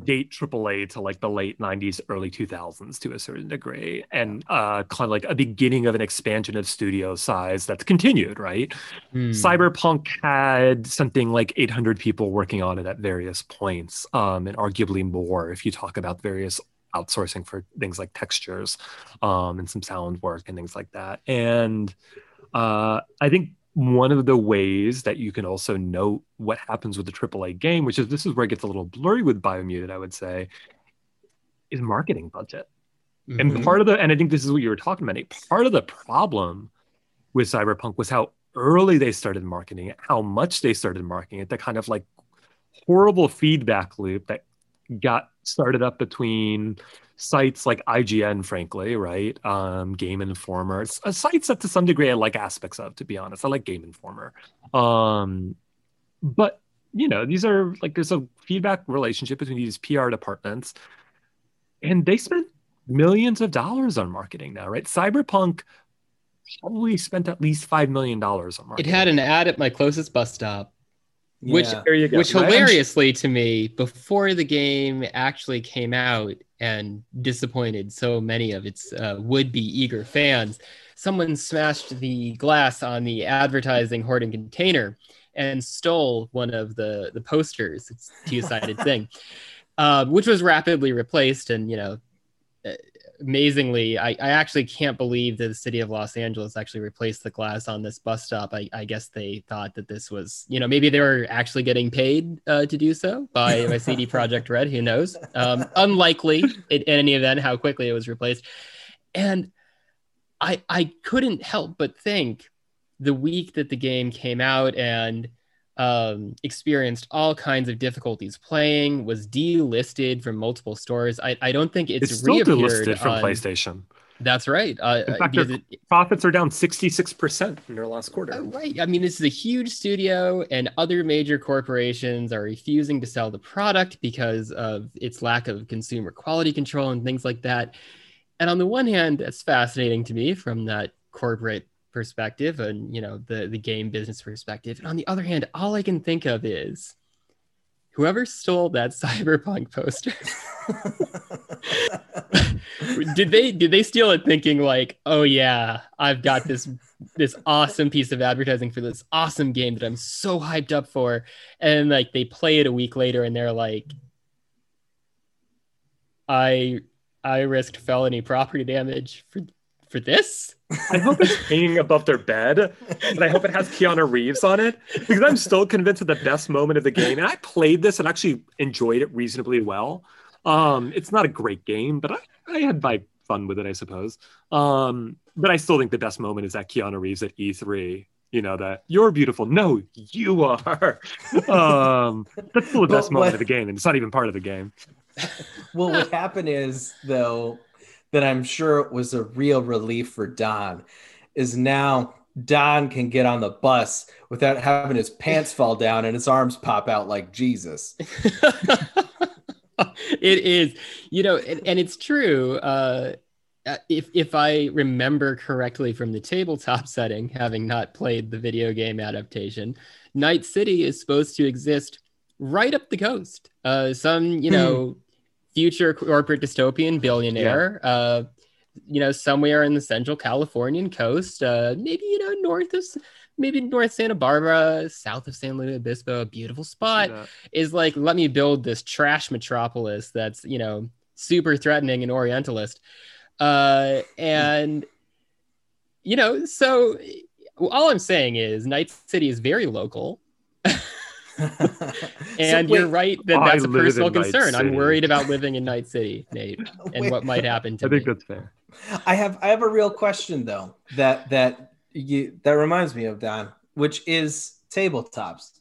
date AAA to like the late 90s, early 2000s to a certain degree, and uh, kind of like a beginning of an expansion of studio size that's continued, right? Mm. Cyberpunk had something like 800 people working on it at various points, um, and arguably more if you talk about various outsourcing for things like textures um, and some sound work and things like that. And uh, I think one of the ways that you can also note what happens with the AAA game, which is this is where it gets a little blurry with Biomutant, I would say, is marketing budget. Mm-hmm. And part of the, and I think this is what you were talking about, Nate, part of the problem with Cyberpunk was how early they started marketing it, how much they started marketing it, the kind of like horrible feedback loop that got started up between sites like IGN, frankly, right? Um, Game Informer, it's a sites that to some degree I like aspects of, to be honest. I like Game Informer. Um, but you know, these are like there's a feedback relationship between these PR departments, and they spent millions of dollars on marketing now, right? Cyberpunk probably spent at least five million dollars on marketing. It had an ad at my closest bus stop which yeah. which hilariously to me before the game actually came out and disappointed so many of its uh, would-be eager fans someone smashed the glass on the advertising hoarding container and stole one of the the posters. It's two-sided thing. Uh, which was rapidly replaced and you know amazingly, I, I actually can't believe that the city of Los Angeles actually replaced the glass on this bus stop. I, I guess they thought that this was, you know, maybe they were actually getting paid uh, to do so by, by CD Projekt Red. Who knows? Um, unlikely in, in any event how quickly it was replaced. And I I couldn't help but think the week that the game came out and um, experienced all kinds of difficulties playing, was delisted from multiple stores. I, I don't think it's, It's still reappeared delisted from on- PlayStation. That's right. Uh, In uh, fact, their it- profits are down 66% in their last quarter. Uh, Right. I mean, this is a huge studio, and other major corporations are refusing to sell the product because of its lack of consumer quality control and things like that. And on the one hand, that's fascinating to me from that corporate perspective and you know the the game business perspective. And on the other hand, all I can think of is whoever stole that cyberpunk poster did they did they steal it thinking like oh yeah i've got this this awesome piece of advertising for this awesome game that i'm so hyped up for and like they play it a week later and they're like i i risked felony property damage for for this I hope it's hanging above their bed, and I hope it has Keanu Reeves on it because I'm still convinced of the best moment of the game. And I played this and actually enjoyed it reasonably well. Um, it's not a great game, but I, I had my fun with it, I suppose. Um, but I still think the best moment is that Keanu Reeves at E3. You know that you're beautiful. No, you are. Um, that's still the best moment what- of the game, and it's not even part of the game. well, what happened is though that I'm sure it was a real relief for Don is now Don can get on the bus without having his pants fall down and his arms pop out like Jesus. it is you know and, and it's true uh uh, if if I remember correctly from the tabletop setting, having not played the video game adaptation, Night City is supposed to exist right up the coast. Uh, some you know future corporate dystopian billionaire, uh, you know somewhere in the central Californian coast, uh, maybe you know north of maybe north Santa Barbara, south of San Luis Obispo, a beautiful spot Uh, is like let me build this trash metropolis that's you know super threatening and orientalist. Uh and you know so all i'm saying is night city is very local and So, you're wait, right that that's a personal concern i'm worried about living in night city nate and wait. what might happen to me. I think that's fair. I have I have a real question though that that you that reminds me of Don, which is tabletops.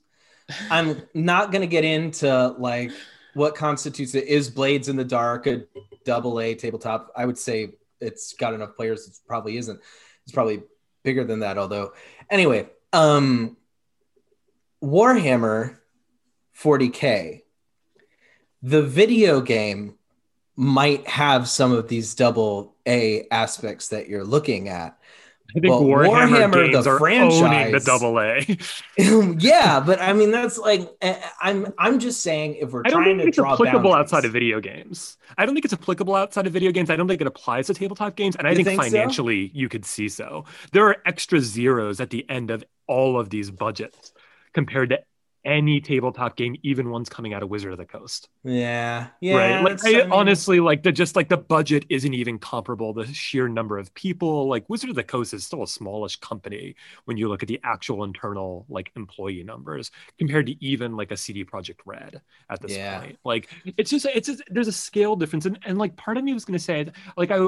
I'm not gonna get into like what constitutes it. Is Blades in the Dark a double A tabletop? I would say it's got enough players. It probably isn't. It's probably bigger than that. Although, anyway, um, Warhammer 40k, the video game might have some of these double A aspects that you're looking at. I think Well, Warhammer, Warhammer, games the are owning the franchise- double A. yeah, but I mean that's like eh, I'm I'm just saying if we're I don't trying think to it's draw applicable boundaries- outside of video games. I don't think it's applicable outside of video games. I don't think it applies to tabletop games. And I think, think so? financially, you could see so. There are extra zeros at the end of all of these budgets compared to any tabletop game, even ones coming out of Wizard of the Coast. Yeah, yeah. right. Like I, I mean, honestly, like the just like the budget isn't even comparable. The sheer number of people, like Wizard of the Coast is still a smallish company when you look at the actual internal like employee numbers compared to even like a CD Projekt Red at this Yeah. point. Like it's just it's just, there's a scale difference, and and like part of me was gonna say like I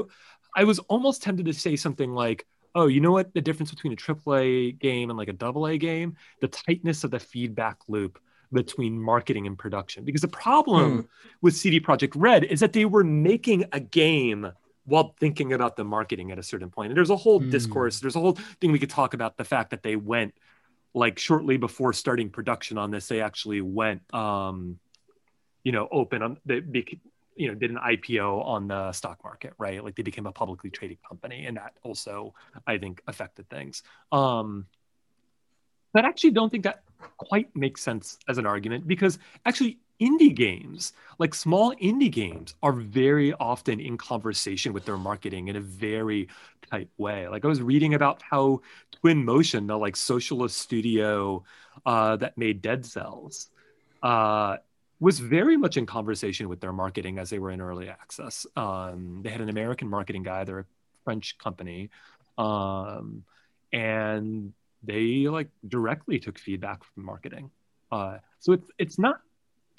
I was almost tempted to say something like. Oh, you know what? The difference between a AAA game and like a double A game, the tightness of the feedback loop between marketing and production. Because the problem with CD Projekt Red is that they were making a game while thinking about the marketing at a certain point. And there's a whole Hmm. discourse, there's a whole thing we could talk about the fact that they went like shortly before starting production on this, they actually went um you know, open on they you know, did an IPO on the stock market, right? Like they became a publicly traded company and that also I think affected things. Um but I actually don't think that quite makes sense as an argument because actually indie games like small indie games are very often in conversation with their marketing in a very tight way like i was reading about how twin motion the like socialist studio uh, that made dead cells uh, was very much in conversation with their marketing as they were in early access um, they had an american marketing guy they're a french company um, and they like directly took feedback from marketing. Uh, so it's it's not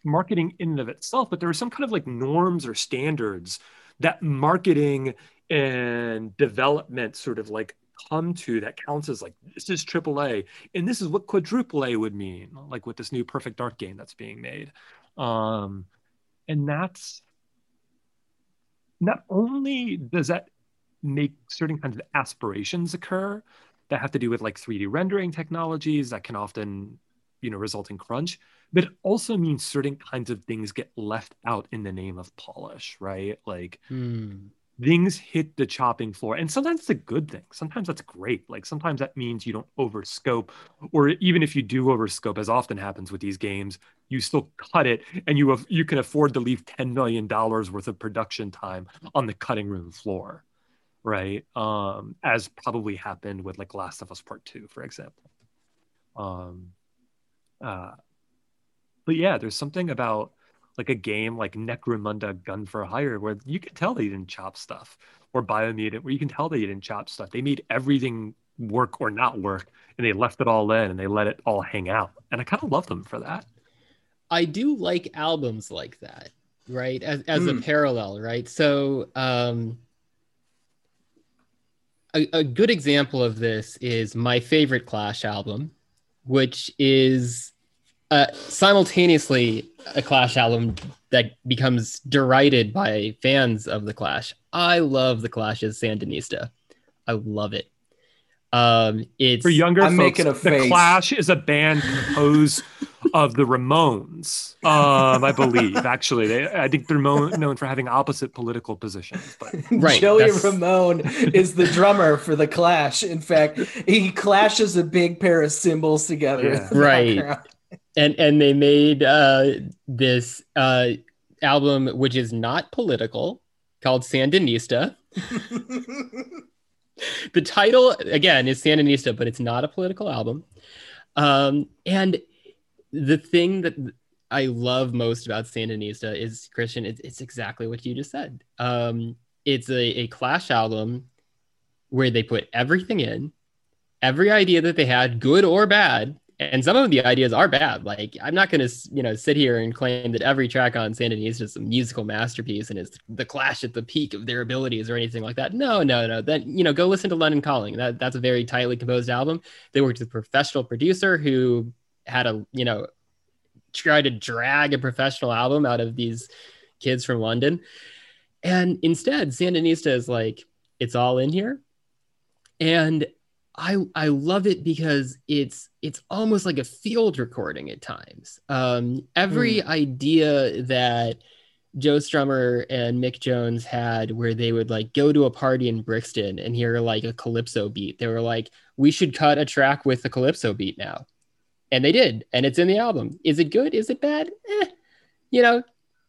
marketing in and of itself, but there are some kind of like norms or standards that marketing and development sort of like come to that counts as like this is triple A and this is what quadruple A would mean, like with this new Perfect Dark game that's being made. Um, and that's not only does that make certain kinds of aspirations occur that have to do with like 3D rendering technologies that can often, you know, result in crunch, but it also means certain kinds of things get left out in the name of polish, right? Like Hmm. Things hit the chopping floor and sometimes it's a good thing sometimes that's great like sometimes that means you don't overscope or even if you do overscope as often happens with these games you still cut it and you have, you can afford to leave 10 million dollars worth of production time on the cutting room floor right? Um as probably happened with like last of us part 2 for example. Um uh but yeah there's something about like a game like Necromunda Gun for Hire, where you can tell they didn't chop stuff, or Biomutant, where you can tell they didn't chop stuff. They made everything work or not work, and they left it all in and they let it all hang out. And I kind of love them for that. I do like albums like that, right? As as a Hmm. parallel, right? So, um, a, a good example of this is my favorite Clash album, which is uh, simultaneously a Clash album that becomes derided by fans of the Clash. I love the Clash's Sandinista. I love it. Um, it's For younger I'm folks, a The face. Clash is a band composed of the Ramones, um, I believe. Actually, they, I think they're mo- known for having opposite political positions. But Right, Joey that's- Ramone is the drummer for the Clash. In fact, he clashes a big pair of cymbals together. Yeah. Right. background. And and they made uh, this uh, album which is not political called Sandinista. The title again is Sandinista, but it's not a political album. Um, and the thing that I love most about Sandinista is Christian. It's, it's exactly what you just said. Um, it's a, a Clash album where they put everything in, every idea that they had, good or bad, and some of the ideas are bad. Like I'm not going to, you know, sit here and claim that every track on Sandinista is a musical masterpiece and is the Clash at the peak of their abilities or anything like that. No, no, no. That you know, go listen to London Calling. That that's a very tightly composed album. They worked with a professional producer who had a, you know, try to drag a professional album out of these kids from London. And instead, Sandinista is like, it's all in here. And I I love it because it's it's almost like a field recording at times. Um, every idea that Joe Strummer and Mick Jones had where they would like go to a party in Brixton and hear like a calypso beat. They were like, we should cut a track with the calypso beat now. And they did, and it's in the album. Is it good? Is it bad? Eh. You know,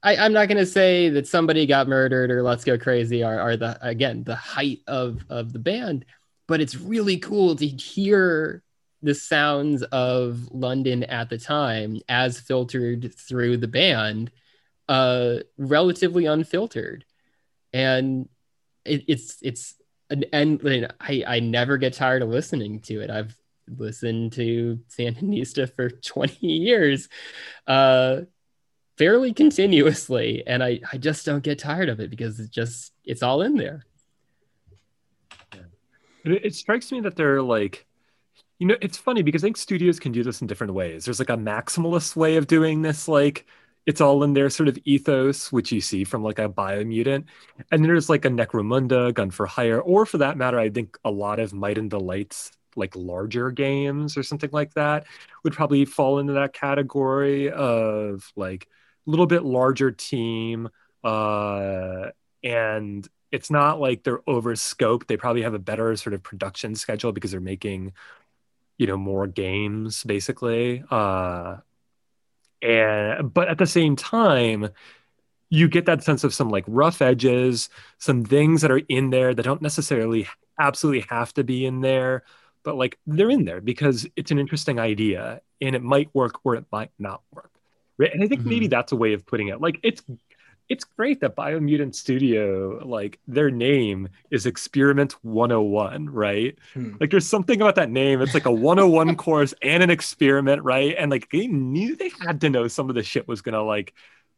I, I'm not gonna say that somebody got murdered or Let's Go Crazy are, are the again the height of of the band, but it's really cool to hear the sounds of London at the time as filtered through the band, uh, relatively unfiltered, and it, it's it's an end. I I never get tired of listening to it. I've listened to Sandinista for 20 years, uh, fairly continuously, and I I just don't get tired of it because it's just it's all in there. It, it strikes me that they're like, you know, it's funny because I think studios can do this in different ways. There's like a maximalist way of doing this, like it's all in their sort of ethos, which you see from like a Biomutant, and there's like a Necromunda, Gun for Hire, or for that matter, I think a lot of Might and Delights, like larger games or something like that, would probably fall into that category of like a little bit larger team, uh, and it's not like they're over scoped. They probably have a better sort of production schedule because they're making, you know, more games basically. Uh, and but at the same time, you get that sense of some like rough edges, some things that are in there that don't necessarily absolutely have to be in there, but like they're in there because it's an interesting idea and it might work or it might not work. Right. And I think maybe that's a way of putting it. Like it's it's great that Biomutant Studio, like their name is Experiment 101, right? Hmm. Like there's something about that name. It's like a 101 course and an experiment, right? And like they knew they had to know some of the shit was gonna like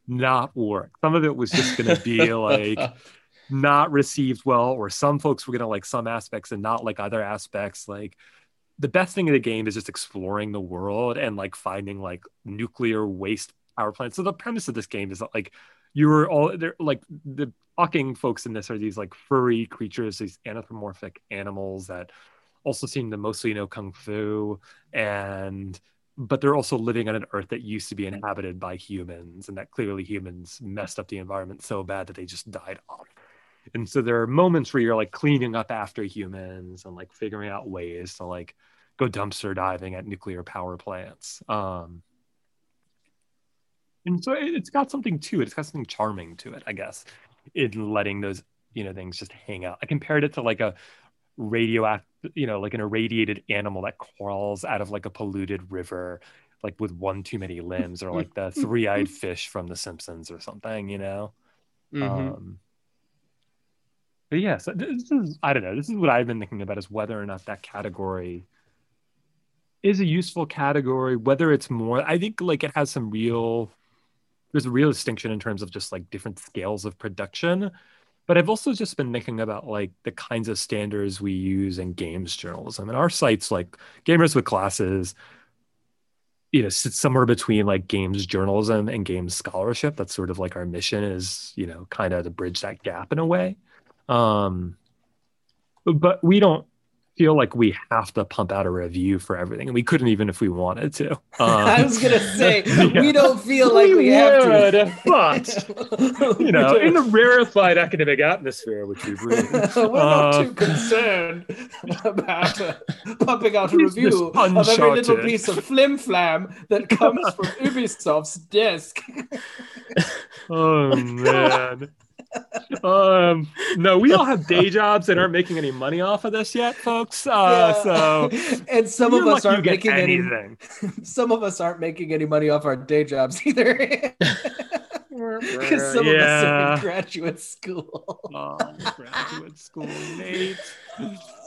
not work. Some of it was just gonna be like not received well, or some folks were gonna like some aspects and not like other aspects. Like the best thing of the game is just exploring the world and like finding like nuclear waste power plants. So the premise of this game is that like you're all they're like the talking folks in this are these like furry creatures, these anthropomorphic animals that also seem to mostly know kung fu and but they're also living on an earth that used to be inhabited by humans and that clearly humans messed up the environment so bad that they just died off. And so there are moments where you're like cleaning up after humans and like figuring out ways to like go dumpster diving at nuclear power plants. Um and so it, it's got something to it. It's got something charming to it i guess in letting those you know things just hang out. I compared it to like a radioactive you know like an irradiated animal that crawls out of like a polluted river like with one too many limbs or like the three-eyed fish from the simpsons or something you know? Mhm. um but yeah so this is i don't know this is what i've been thinking about is whether or not that category is a useful category whether it's more i think like it has some real there's a real distinction in terms of just like different scales of production but i've also just been thinking about like the kinds of standards we use in games journalism. And our sites like gamers with classes you know sits somewhere between like games journalism and games scholarship. That's sort of like our mission is you know kind of to bridge that gap in a way. Um but we don't feel like we have to pump out a review for everything and we couldn't even if we wanted to um, I was gonna say yeah. we don't feel like we, have would, to. but you know in the rarefied academic atmosphere which we breathe We're not uh, too concerned about uh, pumping out a review of every little piece of flim flam that comes from Ubisoft's desk. oh man um no we all have day jobs and aren't making any money off of this yet folks uh Yeah. so and some of us aren't get making any. anything Some of us aren't making any money off our day jobs either. Because some of us are in graduate school. oh, graduate school Nate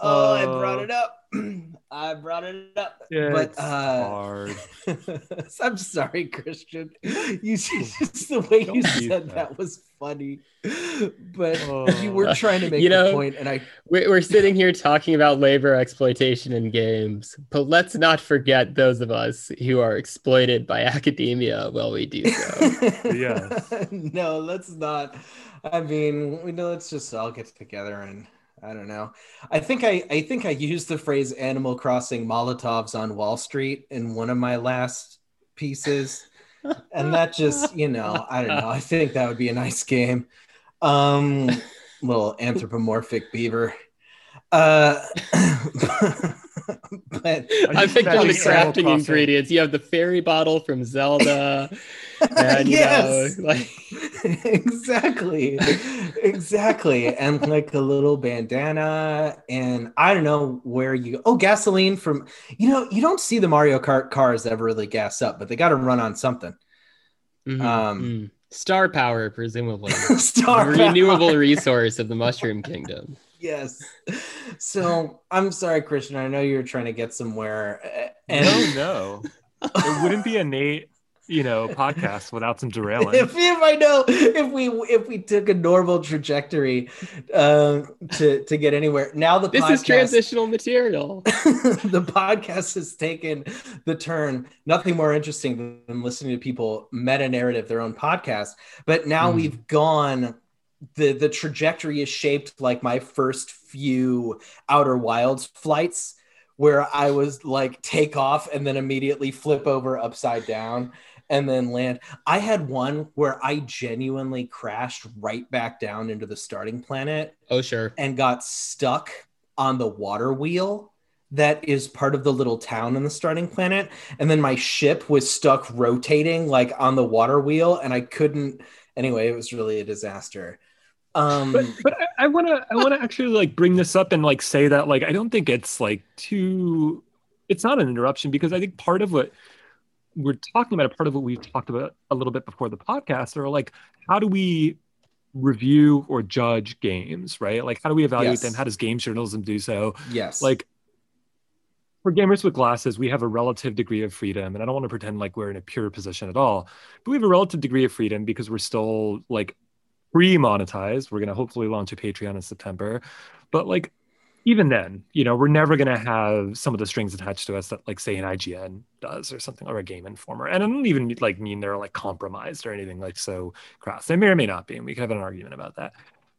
oh, I brought it up. I brought it up. yeah but it's uh, hard I'm sorry, Christian. You just the way you Don't be said that. that was funny, but Oh. you were trying to make You know- point, and I We- We're sitting here talking about labor exploitation in games, but let's not forget those of us who are exploited by academia while we do so. yeah. no, let's not. I mean, we know. Let's just all get together and I don't know. I think I I think I used the phrase "Animal Crossing Molotovs on Wall Street" in one of my last pieces, and that just you know I don't know. I think that would be a nice game. Um, little anthropomorphic beaver. Uh, but I'm thinking of the crafting Crossing. ingredients. You have the fairy bottle from Zelda, and you Yes. know, like exactly exactly and like a little bandana and i don't know where you oh gasoline from you know you don't see the mario kart cars ever really gas up but they got to run on something mhm, Um, mm. star power, presumably. star the renewable power. resource of the Mushroom Kingdom. Yes. So i'm sorry christian. I know you're trying to get somewhere uh, and no no. It wouldn't be a Nate you know podcast without some derailing if, if I know if we if we took a normal trajectory um, to to get anywhere. Now the This podcast, is transitional material. the podcast has taken the turn. Nothing more interesting than listening to people meta narrative their own podcast. But now Mm. we've gone the the trajectory is shaped like my first few outer wilds flights where i was like take off and then immediately flip over upside down and then land. I had one where i genuinely crashed right back down into the starting planet Oh sure. and got stuck on the water wheel that is part of the little town in the starting planet. And then my ship was stuck rotating like on the water wheel and i couldn't anyway it was really a disaster um but but I want to I want to actually like bring this up and like say that like I don't think it's like too it's not an interruption because I think part of what we're talking about, a part of what we've talked about a little bit before the podcast, are like how do we review or judge games, right? Like how do we evaluate Yes. them? How does games journalism do so? yes Like for gamers with glasses, we have a relative degree of freedom, and I don't want to pretend like we're in a pure position at all, but we have a relative degree of freedom because we're still like pre-monetized. We're gonna hopefully launch a Patreon in September, but like even then, you know, we're never going to have some of the strings attached to us that, like, say, an IGN does or something, or a Game Informer. And I don't even like mean they're like compromised or anything like so crass. They may or may not be, and we could have an argument about that.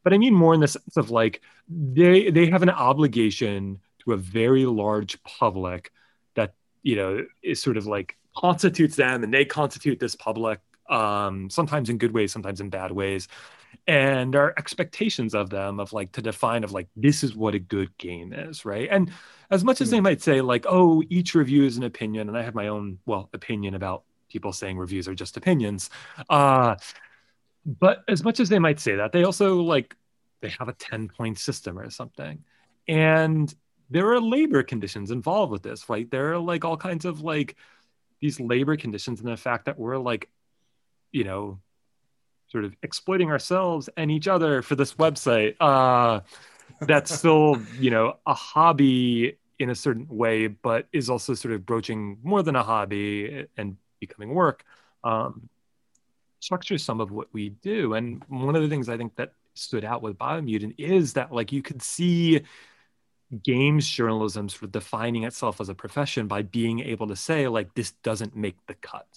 But I mean more in the sense of like they they have an obligation to a very large public that you know is sort of like constitutes them, and they constitute this public. Um, sometimes in good ways, sometimes in bad ways and our expectations of them of like to define of like this is what a good game is right? And as much as they hmm. might say like oh each review is an opinion and i have my own well opinion about people saying reviews are just opinions uh but as much as they might say that they also like they have a 10 point system or something. And there are labor conditions involved with this right? There are like all kinds of like these labor conditions and the fact that we're like you know sort of exploiting ourselves and each other for this website uh, that's still you know a hobby in a certain way but is also sort of broaching more than a hobby and becoming work. Um, structures some of what we do. And one of the things i think that stood out with biomutant is that like you could see games journalism sort of defining itself as a profession by being able to say like this doesn't make the cut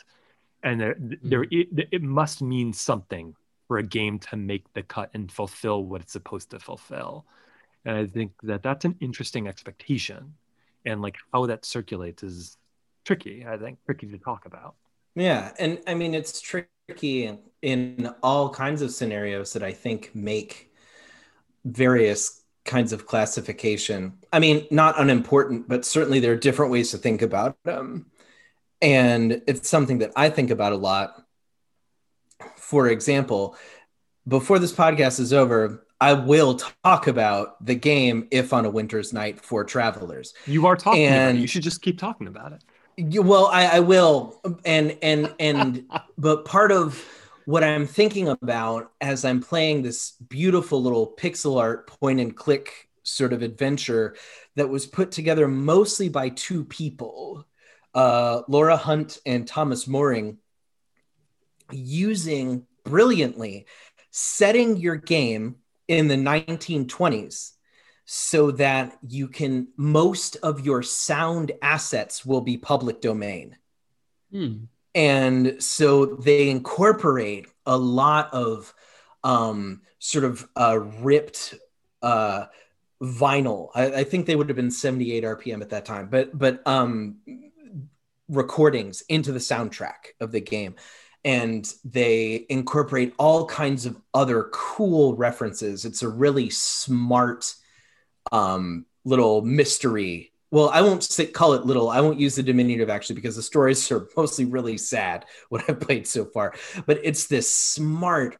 and there, there mm-hmm. it, it must mean something for a game to make the cut and fulfill what it's supposed to fulfill. And i think that that's an interesting expectation and like how that circulates is tricky i think tricky to talk about. Yeah and i mean it's tricky in all kinds of scenarios that i think make various kinds of classification i mean not unimportant but certainly there are different ways to think about them and it's something that I think about a lot. For example, before this podcast is over, I will talk about the game If on a Winter's Night Four Travelers. You are talking and. You should just keep talking about it. You, well, I, I will. And and and but part of what I'm thinking about as I'm playing this beautiful little pixel art point and click sort of adventure that was put together mostly by two people uh, Laura Hunt and Thomas Mooring using brilliantly setting your game in the 1920s so that you can most of your sound assets will be public domain hmm. and so they incorporate a lot of um, sort of uh, ripped uh, vinyl I, I, think they would have been 78 rpm at that time but but um, recordings into the soundtrack of the game. And they incorporate all kinds of other cool references. It's a really smart um, little mystery. Well i won't call it little. I won't use the diminutive actually because the stories are mostly really sad what i've played so far. But it's this smart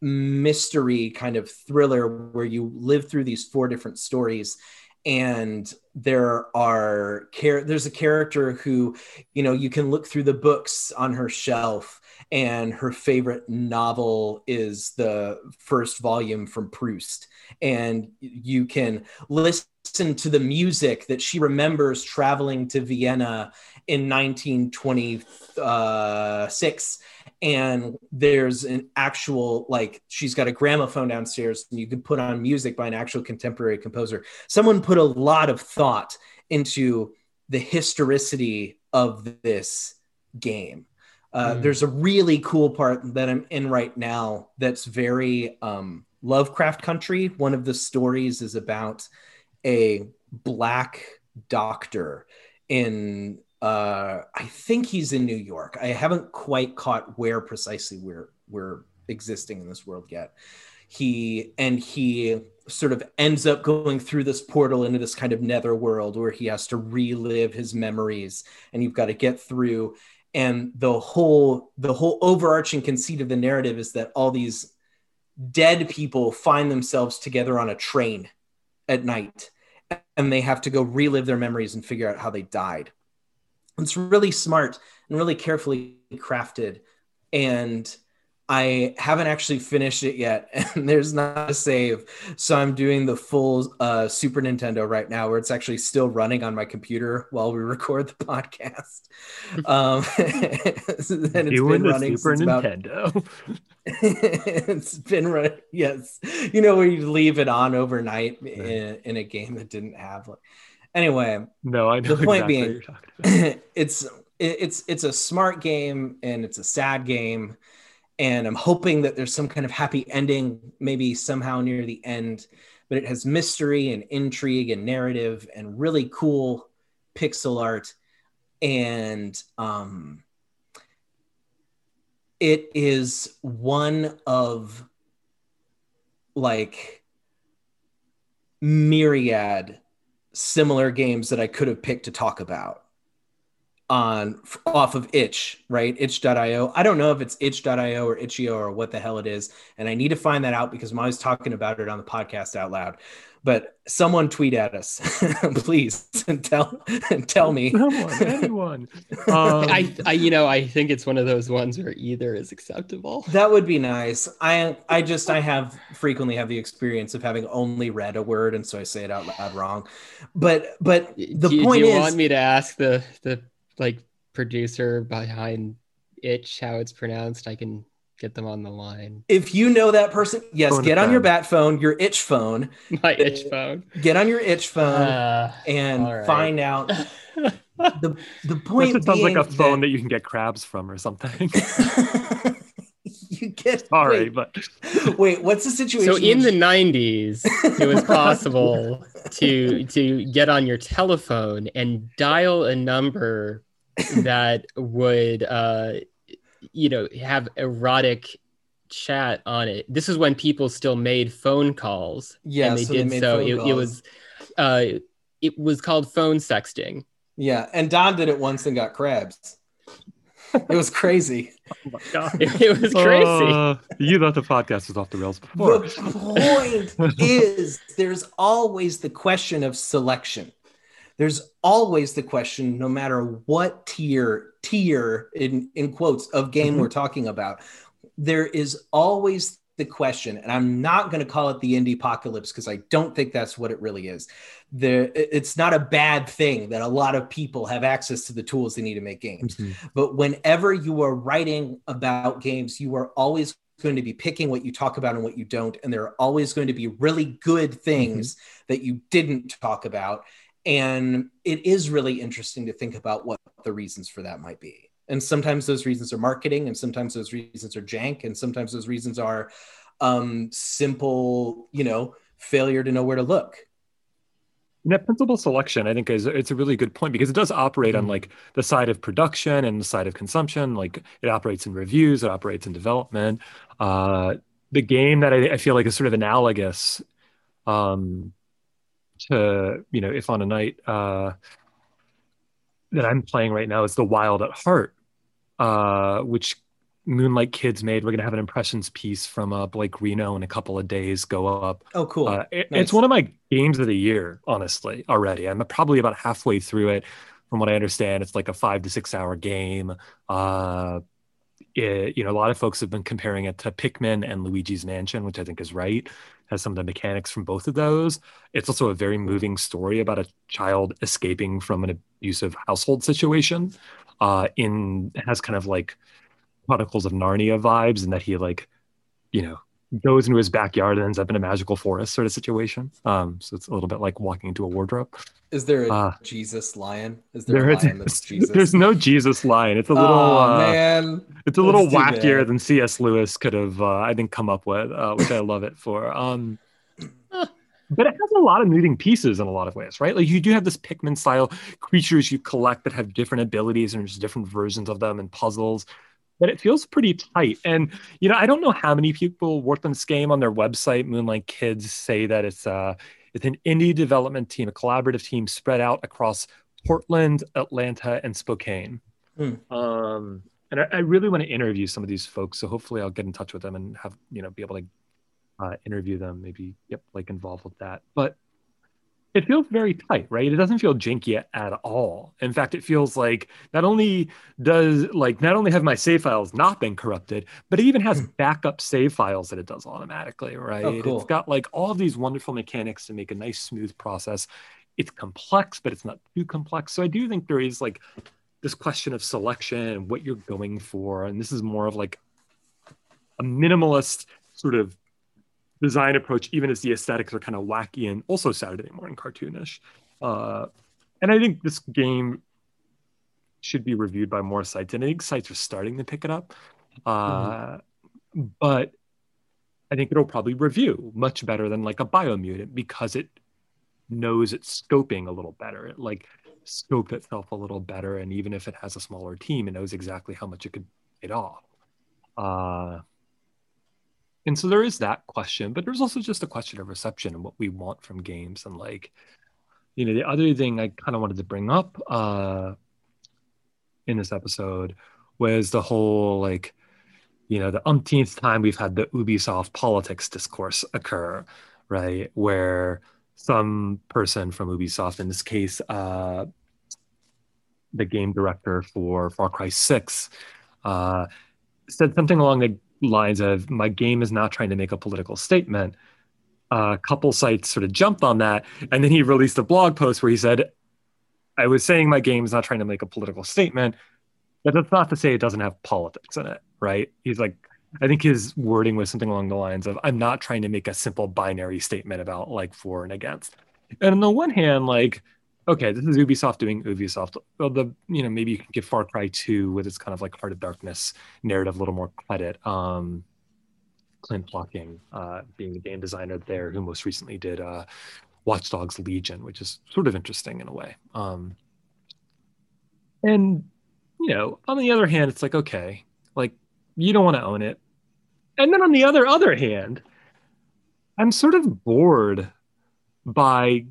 mystery kind of thriller where you live through these four different stories and there are there's a character who you know you can look through the books on her shelf and her favorite novel is the first volume from Proust. And you can listen to the music that she remembers traveling to Vienna in 1926 uh, and there's an actual like she's got a gramophone downstairs and you can put on music by an actual contemporary composer. Someone put a lot of thought into the historicity of this game. Uh, mm. there's a really cool part that i'm in right now that's very um, lovecraft country. One of the stories is about a black doctor in uh, I think he's in New York. I haven't quite caught where precisely we're we're existing in this world yet. He and he sort of ends up going through this portal into this kind of nether world where he has to relive his memories and you've got to get through and the whole the whole overarching conceit of the narrative is that all these dead people find themselves together on a train at night and they have to go relive their memories and figure out how they died it's really smart and really carefully crafted. And I haven't actually finished it yet, and there's not a save. So I'm doing the full uh, Super Nintendo right now, where it's actually still running on my computer while we record the podcast. Um, and it's Doing been running Super since about Nintendo. it's been running. Yes, you know where you leave it on overnight in, in a game that didn't have. Like, anyway, no, I know The point exactly being- what you're talking about. it's it's it's a smart game and it's a sad game, and I'm hoping that there's some kind of happy ending, maybe somehow near the end. But it has mystery and intrigue and narrative and really cool pixel art, and um, it is one of like myriad similar games that I could have picked to talk about on off of itch right itch.io i don't know if it's itch.io or itch.io or what the hell it is and i need to find that out because i'm always talking about it on the podcast out loud but someone tweet at us please and tell and tell me Someone, anyone. Um, I, I, you know, I think it's one of those ones where either is acceptable. That would be nice. I I just I have frequently have the experience of having only read a word and so I say it out loud wrong. But but the do, point do you is want me to ask the the like producer behind itch how it's pronounced? I can get them on the line. if you know that person, yes, Phone get on your bat phone, your itch phone, My itch phone. get on your itch phone Uh, and all right. find out the the point just sounds like a phone that... that- you can get crabs from or something. you get Sorry, wait, but wait, what's the situation? so in the 90s, it was possible to to get on your telephone and dial a number that would uh you know have erotic chat on it. This is when people still made phone calls. Yeah, and they so they did made so. phone It, it was uh it was called phone sexting. yeah, and Don did it once and got crabs. It was crazy. oh my god. It, it was crazy. Uh, you thought the podcast was off the rails before. The point is, there's always the question of selection. There's always the question, no matter what tier, tier in, in quotes of game Mhm. we're talking about, there is always the question, and I'm not going to call it the indie apocalypse because I don't think that's what it really is. There, it's not a bad thing that a lot of people have access to the tools they need to make games. Mhm. but whenever you are writing about games you are always going to be picking what you talk about and what you don't. And there are always going to be really good things that you didn't talk about. And it is really interesting to think about what the reasons for that might be. And sometimes those reasons are marketing and sometimes those reasons are jank and sometimes those reasons are um, simple you know failure to know where to look And that principal selection, I think, is it's a really good point because it does operate on like the side of production and the side of consumption. Like it operates in reviews, it operates in development. Uh, the game that I, I feel like is sort of analogous um, to you know, if on a night uh, that I'm playing right now is the Wild at Heart, uh, which Moonlight Kids made. We're gonna have an impressions piece from uh, Blake Reno in a couple of days go up. oh cool Uh, it- Nice. It's one of my games of the year, honestly, already. I'm probably about halfway through it. From what I understand, it's like a five to six hour game. Uh, it, you know, a lot of folks have been comparing it to Pikmin and Luigi's Mansion, which I think is right. Has some of the mechanics from both of those. It's also a very moving story about a child escaping from an abusive household situation. Uh, in it has kind of like Chronicles of Narnia vibes, and that he like, you know, goes into his backyard and ends up in a magical forest sort of situation. Um, so it's a little bit like walking into a wardrobe. is there a uh, jesus lion is there, There a is, lion that's jesus there's no Jesus lion. It's a little, oh uh, man it's a little that's wackier than C.S. Lewis could have, uh, I think, come up with, uh, which I love it for. Um, but it has a lot of moving pieces in a lot of ways, right? Like you do have this Pikmin style creatures you collect that have different abilities and there's different versions of them and puzzles. But it feels pretty tight. And you know, I don't know how many people worked on this game on their website. Moonlight Kids say that it's uh it's an indie development team, a collaborative team spread out across Portland, Atlanta, and Spokane. Hmm. Um, and I, I really want to interview some of these folks. So hopefully I'll get in touch with them and have, you know, be able to uh, interview them, maybe, yep, like involved with that. But it feels very tight, right? It doesn't feel janky at, all. In fact, it feels like not only does like not only have my save files not been corrupted, but it even has hmm. backup save files that it does automatically, right? Oh, cool. It's got like all of these wonderful mechanics to make a nice smooth process. It's complex, but it's not too complex. So I do think there is like this question of selection and what you're going for, and this is more of like a minimalist sort of design approach, even as the aesthetics are kind of wacky and also Saturday morning cartoonish. Uh, and I think this game should be reviewed by more sites, and I think sites are starting to pick it up. Uh, mm-hmm. But I think it'll probably review much better than like a Biomutant because it knows its scoping a little better. It like scoped itself a little better, and even if it has a smaller team, it knows exactly how much it could get off. Uh, and so there is that question but there's also just a question of reception and what we want from games. And like you know the other thing i kind of wanted to bring up uh in this episode was the whole like you know the umpteenth time we've had the ubisoft politics discourse occur right? Where some person from ubisoft in this case uh the game director for far cry 6 uh said something along the lines of my game is not trying to make a political statement. A couple sites sort of jumped on that, and then he released a blog post where he said, "I was saying my game is not trying to make a political statement, but that's not to say it doesn't have politics in it, right?" He's like, I think his wording was something along the lines of, "I'm not trying to make a simple binary statement about like for and against." And on the one hand, like okay, this is Ubisoft doing Ubisoft. Well, the you know maybe you can give Far Cry 2 with its kind of like Heart of Darkness narrative a little more credit. Um, Clint Hocking uh, being the game designer there, who most recently did uh, Watch Dogs Legion, which is sort of interesting in a way. Um, and you know, on the other hand, it's like okay, like you don't want to own it. And then on the other other hand, I'm sort of bored by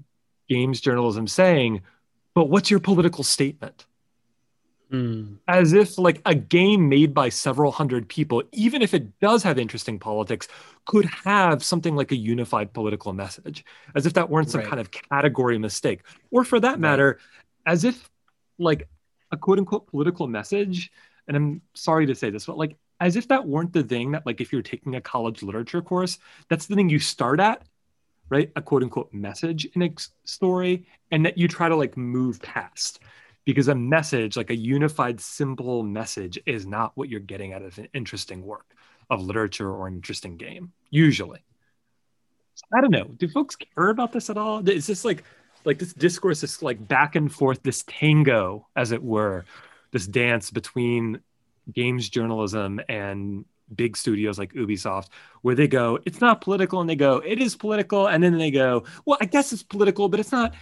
games journalism saying, but what's your political statement? Mm. As if like a game made by several hundred people, even if it does have interesting politics, could have something like a unified political message, as if that weren't some right. kind of category mistake. Or for that matter, as if like a quote unquote political message, and I'm sorry to say this, but like as if that weren't the thing that like if you're taking a college literature course, that's the thing you start at right? A quote unquote message in a story, and that you try to like move past because a message, like a unified, simple message, is not what you're getting out of an interesting work of literature or an interesting game, usually. I don't know. Do folks care about this at all? Is this like like this discourse, this like back and forth, this tango, as it were, this dance between games journalism and big studios like Ubisoft, where they go, it's not political, and they go, it is political, and then they go, well, I guess it's political, but it's not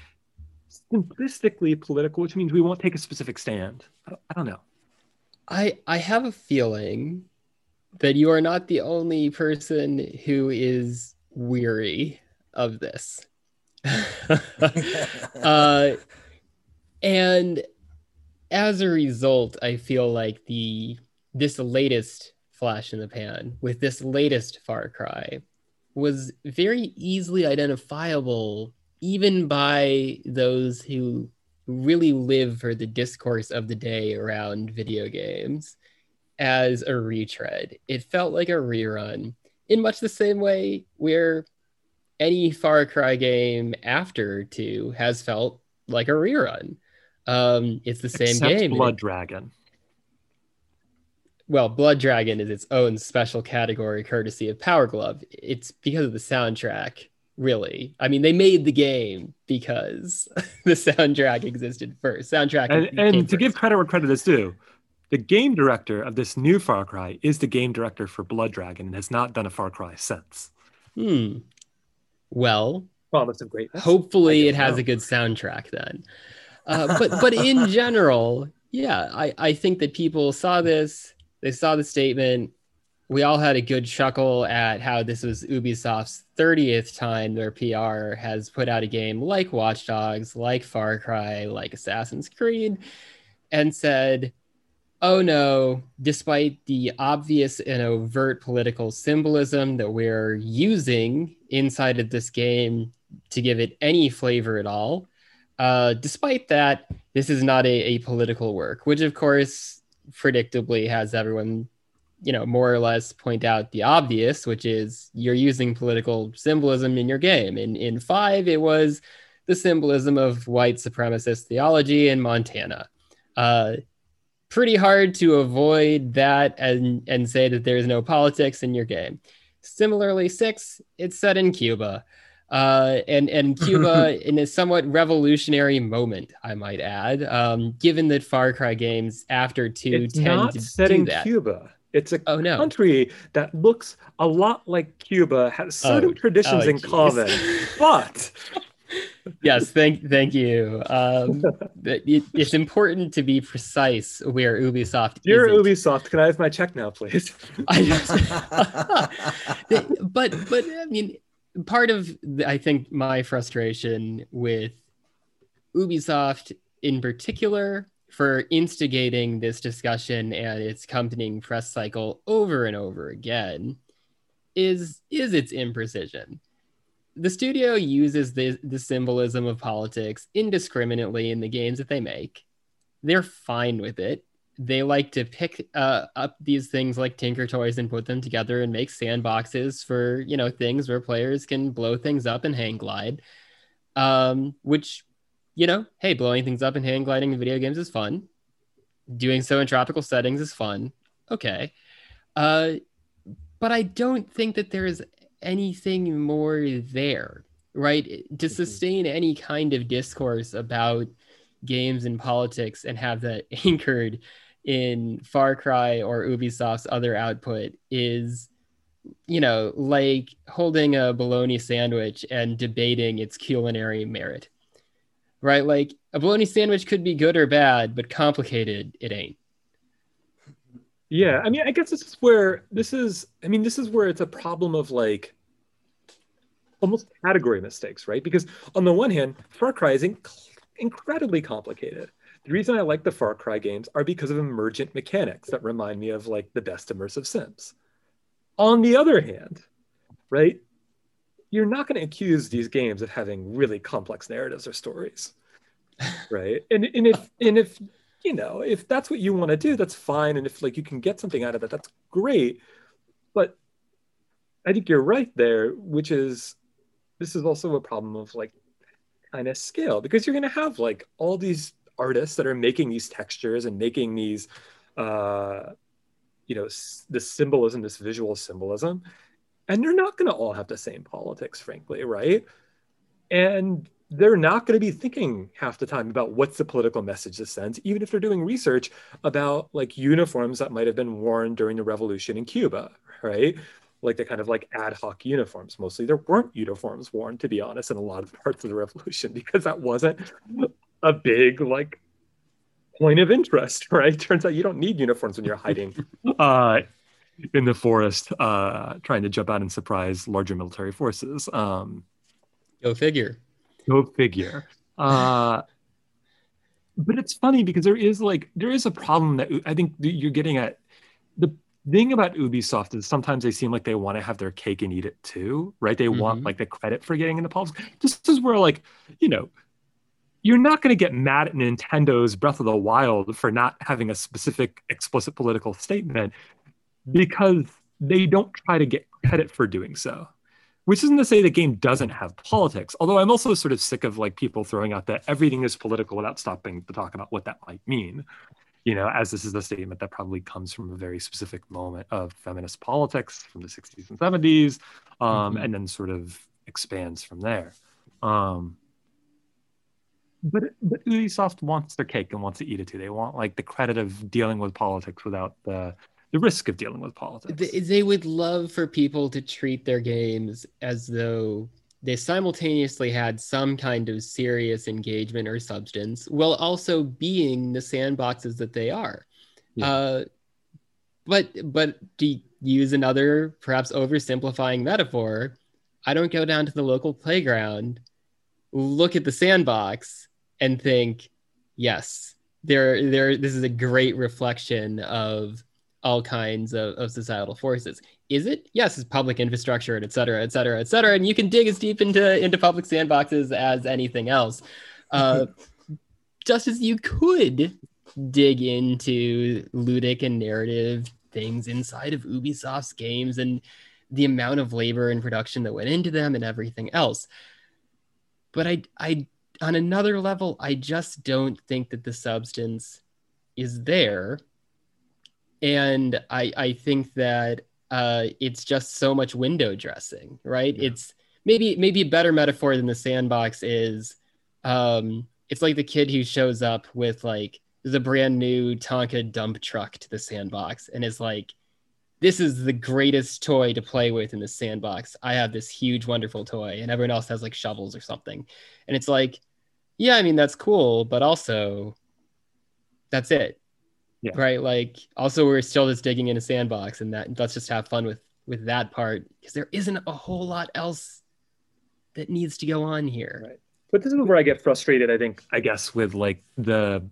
simplistically political, which means we won't take a specific stand. I don't know. I I have a feeling that you are not the only person who is weary of this. uh, and as a result, I feel like the this latest flash in the pan with this latest Far Cry was very easily identifiable, even by those who really live for the discourse of the day around video games, as a retread. It felt like a rerun in much the same way where any Far Cry game after 2 has felt like a rerun. Um, it's the same Except game. Blood Dragon well, Blood Dragon is its own special category courtesy of Power Glove. It's because of the soundtrack, really. I mean, they made the game because the soundtrack existed first. Soundtrack and, and to first. give credit where credit is due, the game director of this new Far Cry is the game director for Blood Dragon and has not done a Far Cry since. Hmm. Well, promise of greatness. Hopefully, it has know. a good soundtrack then. Uh, but but in general, yeah, I I think that people saw this they saw the statement. We all had a good chuckle at how this was Ubisoft's 30th time their PR has put out a game like Watch Dogs, like Far Cry, like Assassin's Creed, and said, oh no, despite the obvious and overt political symbolism that we're using inside of this game, to give it any flavor at all. Uh, despite that, this is not a, a political work, which of course predictably has everyone, you know, more or less point out the obvious, which is you're using political symbolism in your game. In in five, it was the symbolism of white supremacist theology in Montana. Uh, pretty hard to avoid that and and say that there's no politics in your game. Similarly, six, it's set in Cuba. Uh, and and Cuba in a somewhat revolutionary moment, I might add, um, given that Far Cry games after two it's tend not to set in. Cuba. It's a Oh no! country that looks a lot like Cuba, has certain Oh, traditions oh, in geez. common, but yes, thank thank you. Um, it, it's important to be precise where Ubisoft. dear isn't. Ubisoft, can I have my check now, please? But but I mean, part of I think my frustration with Ubisoft in particular for instigating this discussion and its accompanying press cycle over and over again is is its imprecision. The studio uses the, the symbolism of politics indiscriminately in the games that they make. They're fine with it they like to pick uh, up these things like Tinker Toys and put them together and make sandboxes for you know things where players can blow things up and hang glide. Um, which, you know, hey, blowing things up and hang gliding in video games is fun. Doing so in tropical settings is fun. Okay, uh, but I don't think that there's anything more there, right? To sustain any kind of discourse about games and politics and have that anchored in Far Cry or Ubisoft's other output is, you know, like holding a bologna sandwich and debating its culinary merit, right? Like a bologna sandwich could be good or bad, but complicated, it ain't. Yeah, I mean, I guess this is where this is. I mean, this is where it's a problem of like almost category mistakes, right? Because on the one hand, Far Cry is inc- incredibly complicated. The reason I like the Far Cry games are because of emergent mechanics that remind me of like the best immersive sims. On the other hand, right, you're not going to accuse these games of having really complex narratives or stories, right? And and if and if you know if that's what you want to do, that's fine. And if like you can get something out of it, that's great. But I think you're right there, which is this is also a problem of like kind of scale because you're going to have like all these artists that are making these textures and making these uh you know this symbolism this visual symbolism and they're not going to all have the same politics frankly right? And they're not going to be thinking half the time about what's the political message this sends even if they're doing research about like uniforms that might have been worn during the revolution in cuba right like the kind of like ad hoc uniforms mostly. There weren't uniforms worn to be honest in a lot of parts of the revolution because that wasn't a big like point of interest right? Turns out you don't need uniforms when you're hiding uh in the forest uh trying to jump out and surprise larger military forces. Um Go figure. go figure. Uh but it's funny because there is like there is a problem that i think you're getting at. The thing about ubisoft is sometimes they seem like they want to have their cake and eat it too right? They want Mhm. like the credit for getting into politics this is where like you know you're not going to get mad at nintendo's breath of the wild for not having a specific explicit political statement because they don't try to get credit for doing so which isn't to say the game doesn't have politics although i'm also sort of sick of like people throwing out that everything is political without stopping to talk about what that might mean you know as this is a statement that probably comes from a very specific moment of feminist politics from the 60s and 70s um, Mhm. and then sort of expands from there. Um, but but ubisoft wants their cake and wants to eat it too. They want like the credit of dealing with politics without the the risk of dealing with politics. They, they would love for people to treat their games as though they simultaneously had some kind of serious engagement or substance while also being the sandboxes that they are. Yeah. Uh, but but to use another perhaps oversimplifying metaphor, I don't go down to the local playground, look at the sandbox, and think, yes, there there this is a great reflection of all kinds of, of societal forces. Is it? Yes, it's public infrastructure and et cetera, et cetera, et cetera. And you can dig as deep into, into public sandboxes as anything else. Uh, just as you could dig into ludic and narrative things inside of Ubisoft's games and the amount of labor and production that went into them and everything else. But I, I, on another level, I just don't think that the substance is there. And I, I think that uh, it's just so much window dressing, right? Yeah. It's maybe maybe a better metaphor than the sandbox is um, it's like the kid who shows up with like the brand new Tonka dump truck to the sandbox and is like, this is the greatest toy to play with in the sandbox. I have this huge, wonderful toy, and everyone else has like shovels or something. And it's like, yeah, I mean, that's cool, but also that's it. Yeah. Right. Like also we're still just digging in a sandbox and that let's just have fun with with that part because there isn't a whole lot else that needs to go on here. Right. But this is where I get frustrated, I think, I guess, with like the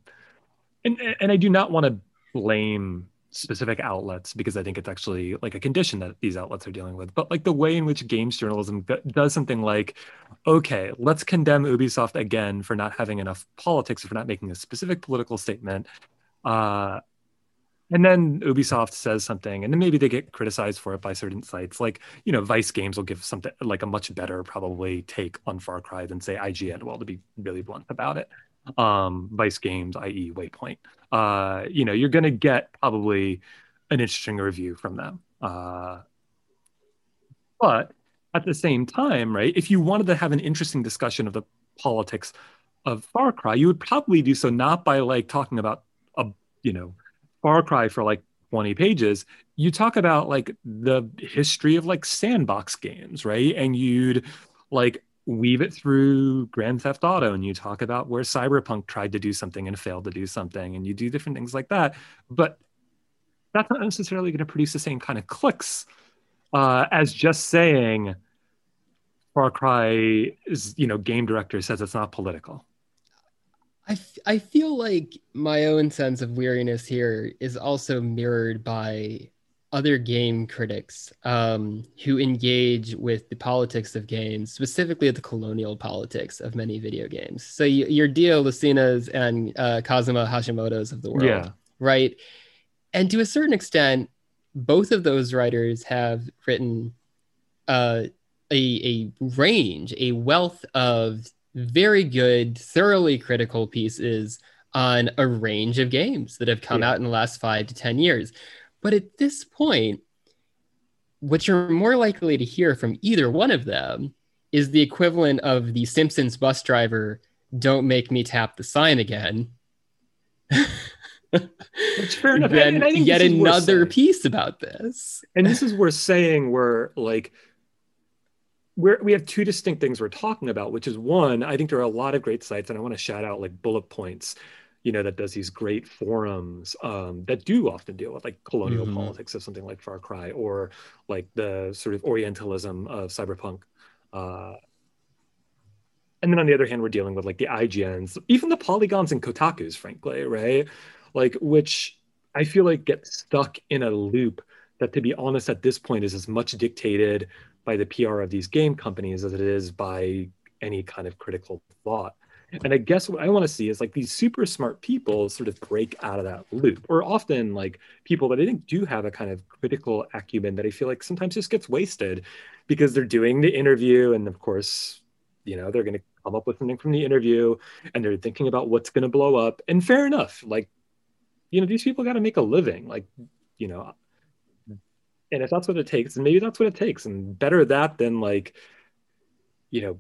and and I do not want to blame specific outlets because I think it's actually like a condition that these outlets are dealing with. But like the way in which games journalism does something like, okay, let's condemn Ubisoft again for not having enough politics or for not making a specific political statement. Uh, and then Ubisoft says something, and then maybe they get criticized for it by certain sites. Like, you know, Vice Games will give something like a much better, probably, take on Far Cry than say IGN. Well, to be really blunt about it um, Vice Games, i.e., Waypoint. Uh, you know, you're going to get probably an interesting review from them. Uh, but at the same time, right, if you wanted to have an interesting discussion of the politics of Far Cry, you would probably do so not by like talking about you know, Far Cry for like 20 pages. You talk about like the history of like sandbox games, right? And you'd like weave it through Grand Theft Auto and you talk about where Cyberpunk tried to do something and failed to do something and you do different things like that. But that's not necessarily going to produce the same kind of clicks uh, as just saying Far Cry is, you know, game director says it's not political. I, f- I feel like my own sense of weariness here is also mirrored by other game critics um, who engage with the politics of games, specifically the colonial politics of many video games. So you, your Dia Lacinas and uh, Kazuma Hashimoto's of the world, yeah. right? And to a certain extent, both of those writers have written uh, a, a range, a wealth of very good, thoroughly critical pieces on a range of games that have come yeah. out in the last five to 10 years. But at this point, what you're more likely to hear from either one of them is the equivalent of the Simpsons bus driver, don't make me tap the sign again. Which fair enough. Then yet another piece about this. And this is worth saying where like we're, we have two distinct things we're talking about, which is one, I think there are a lot of great sites, and I want to shout out like bullet points you know, that does these great forums um, that do often deal with like colonial mm-hmm. politics of something like Far Cry or like the sort of Orientalism of cyberpunk. Uh, and then on the other hand, we're dealing with like the IGNs, even the Polygons and Kotakus, frankly, right? Like, which I feel like get stuck in a loop that, to be honest, at this point is as much dictated by the PR of these game companies as it is by any kind of critical thought. And I guess what I want to see is like these super smart people sort of break out of that loop, or often like people that I think do have a kind of critical acumen that I feel like sometimes just gets wasted because they're doing the interview. And of course, you know, they're going to come up with something from the interview and they're thinking about what's going to blow up. And fair enough. Like, you know, these people got to make a living. Like, you know, and if that's what it takes, then maybe that's what it takes. And better that than like, you know,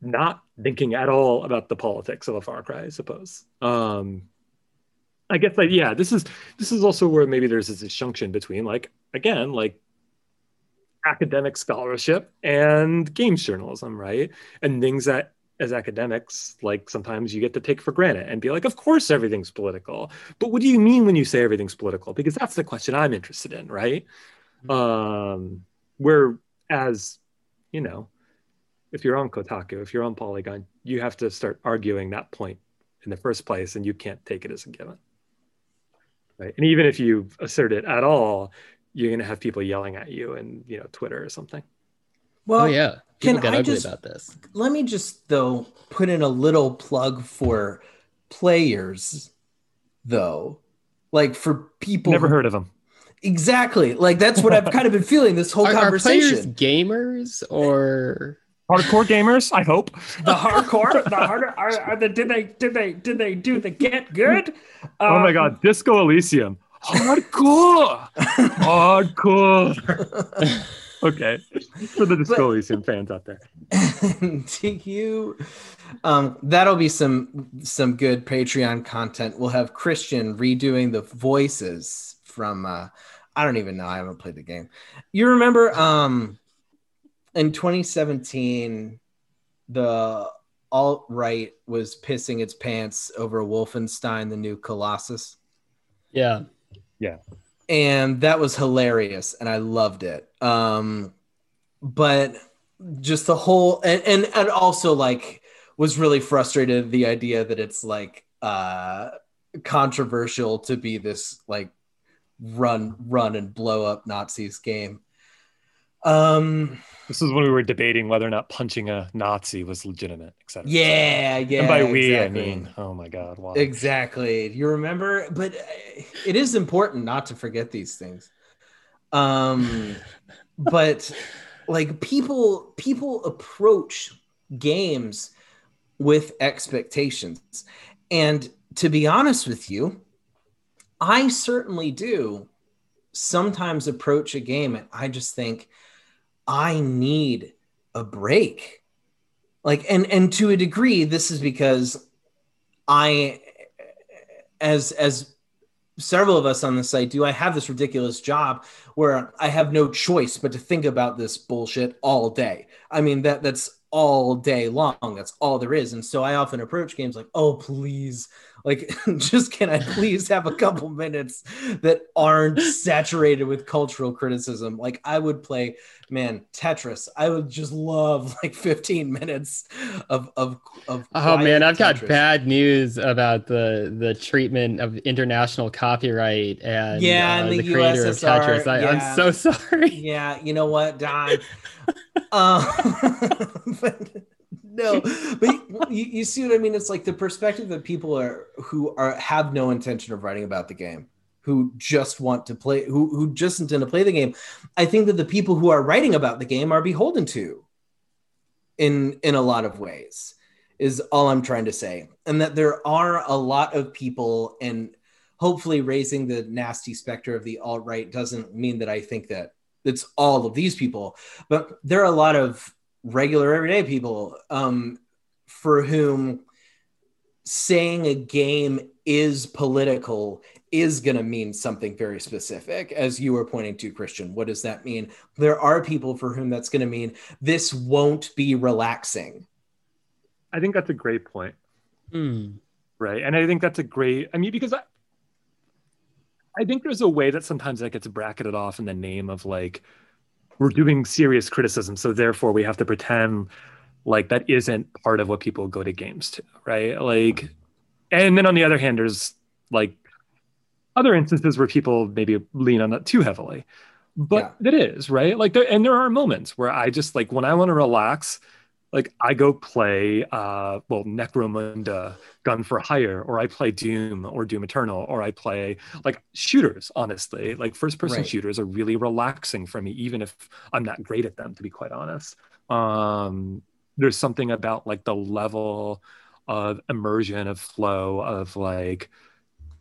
not thinking at all about the politics of a Far Cry, I suppose. Um, I guess like yeah, this is this is also where maybe there's this disjunction between like again like academic scholarship and games journalism, right? And things that as academics, like sometimes you get to take for granted and be like, of course everything's political. But what do you mean when you say everything's political? Because that's the question I'm interested in, right? Mm-hmm. Um, whereas, you know, if you're on Kotaku, if you're on Polygon, you have to start arguing that point in the first place, and you can't take it as a given. Right. And even if you assert it at all, you're going to have people yelling at you and, you know, Twitter or something. Well, oh yeah, people can get I ugly just- about this. let me just though put in a little plug for players though like for people Never who- heard of them. Exactly like that's what i've kind of been feeling this whole Are, are players conversation gamers or Hardcore gamers, I hope. the hardcore the harder are, are the did they did they did they do the get good oh my Um, God. Disco Elysium. Hardcore. Hardcore. okay. For the Disco But- Elysium fans out there. do you um that'll be some some good patreon content we'll have christian redoing the voices from uh i don't even know i haven't played the game. You remember um in 2017 the alt right was pissing its pants over wolfenstein the new colossus? Yeah? Yeah, and that was hilarious and i loved it. Um but just the whole and and, and also like was really frustrated the idea that it's like uh controversial to be this like run run and blow up nazis game um This is when we were debating whether or not punching a Nazi was legitimate, etc. yeah yeah And by we, exactly. I mean, oh my God. Wow. Exactly. You remember, but uh, it is important not to forget these things. Um, but like people, people approach games with expectations, and to be honest with you, I certainly do sometimes approach a game and I just think I need a break. Like and and to a degree this is because I as as several of us on the site do I have this ridiculous job where I have no choice but to think about this bullshit all day. I mean that that's all day long. That's all there is. And so I often approach games like, "Oh, please, like just can I please have a couple minutes that aren't saturated with cultural criticism? Like I would play man, Tetris. I would just love like 15 minutes of of of Oh man, I've got bad news about the the treatment of international copyright and Yeah, uh, and the the, creator of Tetris. I, yeah. I'm so sorry. Yeah, you know what, Don? um, but, no, but you, you see what I mean? It's like the perspective that people are who are have no intention of writing about the game, who just want to play, who who just intend to play the game. I think that the people who are writing about the game are beholden to, in in a lot of ways, is all I'm trying to say, and that there are a lot of people and. Hopefully, raising the nasty specter of the alt right doesn't mean that I think that it's all of these people, but there are a lot of regular everyday people um, for whom saying a game is political is going to mean something very specific as you were pointing to christian what does that mean there are people for whom that's going to mean this won't be relaxing I think that's a great point. Hmm. Right. And I think that's a great, I mean, because I, I think there's a way that sometimes that gets bracketed off in the name of like, we're doing serious criticism. So therefore we have to pretend like that isn't part of what people go to games to. Right. Like, and then on the other hand, there's like other instances where people maybe lean on that too heavily. But it is, right? Like, there, and there are moments where I just like, when I want to relax, like I go play uh well Necromunda Gun for Hire or I play Doom or Doom Eternal or I play like shooters honestly like first person Right. shooters are really relaxing for me even if I'm not great at them to be quite honest um there's something about like the level of immersion of flow of like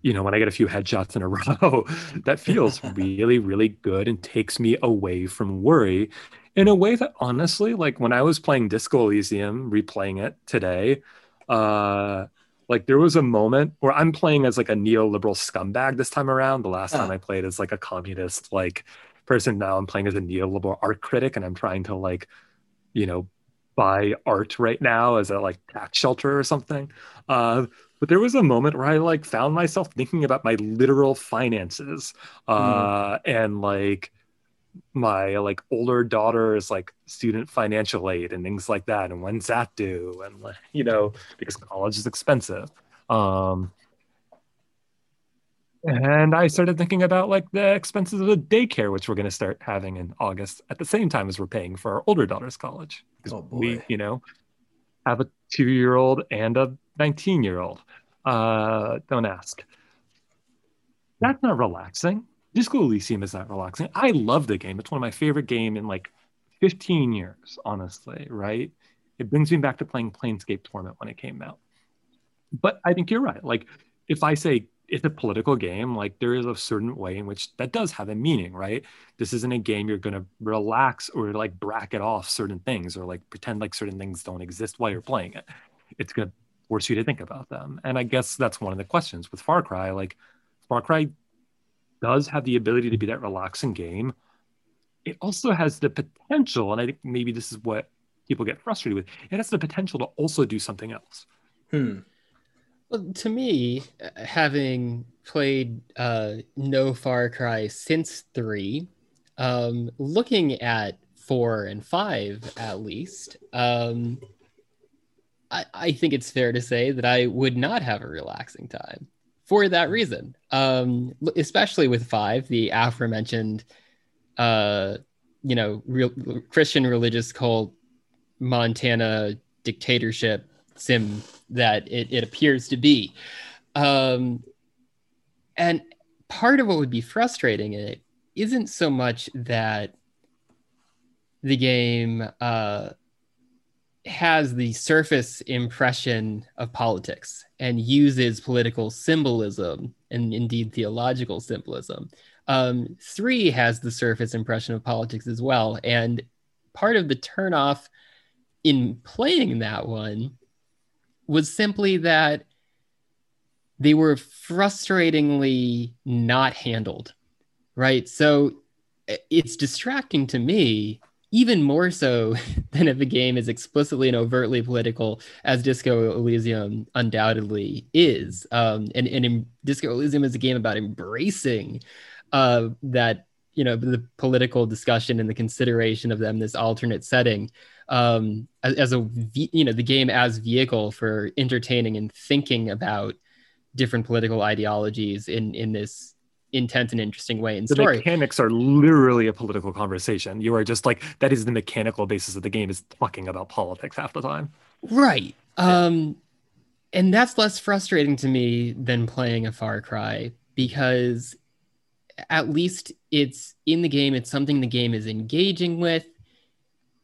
you know when I get a few headshots in a row that feels really really good and takes me away from worry in a way that honestly, like when I was playing Disco Elysium, replaying it today, uh, like there was a moment where I'm playing as like a neoliberal scumbag this time around. The last time Oh. I played as like a communist like person. Now I'm playing as a neoliberal art critic, and I'm trying to like, you know, buy art right now as a like tax shelter or something. Uh, but there was a moment where I like found myself thinking about my literal finances, uh, and like my like older daughter's like student financial aid and things like that and when's that due and like you know because college is expensive um And I started thinking about like the expenses of the daycare, which we're going to start having in August at the same time as we're paying for our older daughter's college. Oh, boy. We, you know, have a two year old and a 19 year old. Uh, don't ask. That's not relaxing. Disco Elysium is not relaxing. I love the game. It's one of my favorite game in like 15 years, honestly, right? It brings me back to playing Planescape Torment when it came out. But I think you're right. Like, if I say it's a political game, like there is a certain way in which that does have a meaning, right? This isn't a game you're gonna relax or like bracket off certain things or like pretend like certain things don't exist while you're playing it. It's gonna force you to think about them. And I guess that's one of the questions with Far Cry. Like Far Cry does have the ability to be that relaxing game. It also has the potential, and I think maybe this is what people get frustrated with. It has the potential to also do something else. Hmm. Well, to me, having played uh, no Far Cry since three, um, looking at four and five at least, um, I, I think it's fair to say that I would not have a relaxing time for that reason. Um, especially with five, the aforementioned, uh, you know, real Christian religious cult, Montana dictatorship sim that it, it appears to be. Um, and part of what would be frustrating in it isn't so much that the game uh, has the surface impression of politics and uses political symbolism and indeed theological symbolism. Um, three has the surface impression of politics as well. And part of the turnoff in playing that one was simply that they were frustratingly not handled, right? So it's distracting to me, even more so than if a game is explicitly and overtly political, as Disco Elysium undoubtedly is. Um, and and in, Disco Elysium is a game about embracing uh, that you know the political discussion and the consideration of them this alternate setting um, as, as a you know the game as vehicle for entertaining and thinking about different political ideologies in in this intense and interesting way in The story. mechanics are literally a political conversation. You are just like that is the mechanical basis of the game is talking about politics half the time. Right. Um, and that's less frustrating to me than playing a Far Cry because at least it's in the game, it's something the game is engaging with.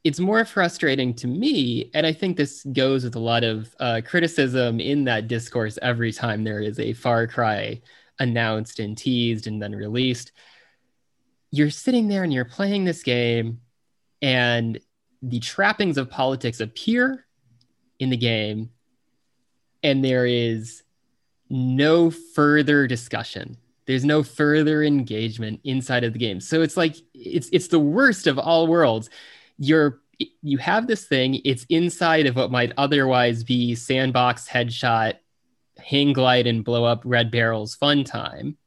It's more frustrating to me, and I think this goes with a lot of uh, criticism in that discourse every time there is a Far Cry announced and teased and then released. You're sitting there and you're playing this game, and the trappings of politics appear in the game and there is no further discussion there's no further engagement inside of the game so it's like it's it's the worst of all worlds you're you have this thing it's inside of what might otherwise be sandbox headshot hang glide and blow up red barrels fun time.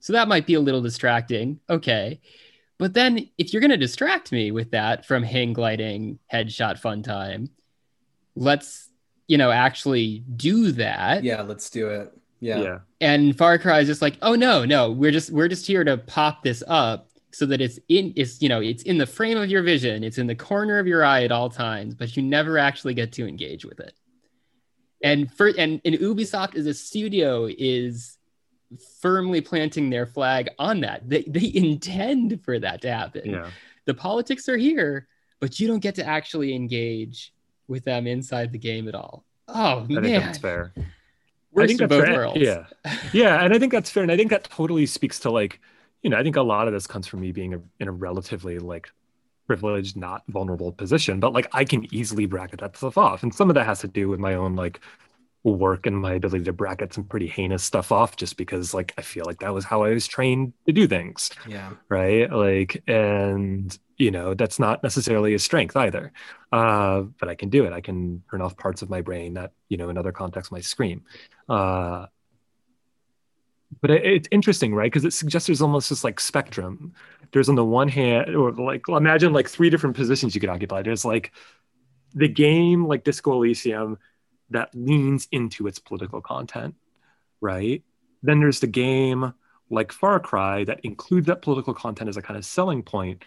So that might be a little distracting. Okay. But then if you're going to distract me with that from hang gliding headshot fun time let's you know actually do that. Yeah, let's do it. Yeah. and far cry is just like oh no no we're just we're just here to pop this up so that it's in it's you know it's in the frame of your vision. It's in the corner of your eye at all times but you never actually get to engage with it and for and, and ubisoft as a studio is firmly planting their flag on that they, they intend for that to happen Yeah. the politics are here but you don't get to actually engage with them inside the game at all oh I think man that's fair. I worst think of that's both fair. worlds Yeah. Yeah. And I think that's fair. And I think that totally speaks to like, you know, I think a lot of this comes from me being a, in a relatively like privileged, not vulnerable position, but like I can easily bracket that stuff off. And some of that has to do with my own like work and my ability to bracket some pretty heinous stuff off just because like I feel like that was how I was trained to do things. Yeah. right like and you know that's not necessarily a strength either uh but i can do it i can turn off parts of my brain that you know in other contexts might scream uh but it, it's interesting right? Because it suggests there's almost this like spectrum. There's on the one hand or like imagine like three different positions you could occupy there's like the game like disco elysium that leans into its political content right? Then there's the game like Far Cry that includes that political content as a kind of selling point,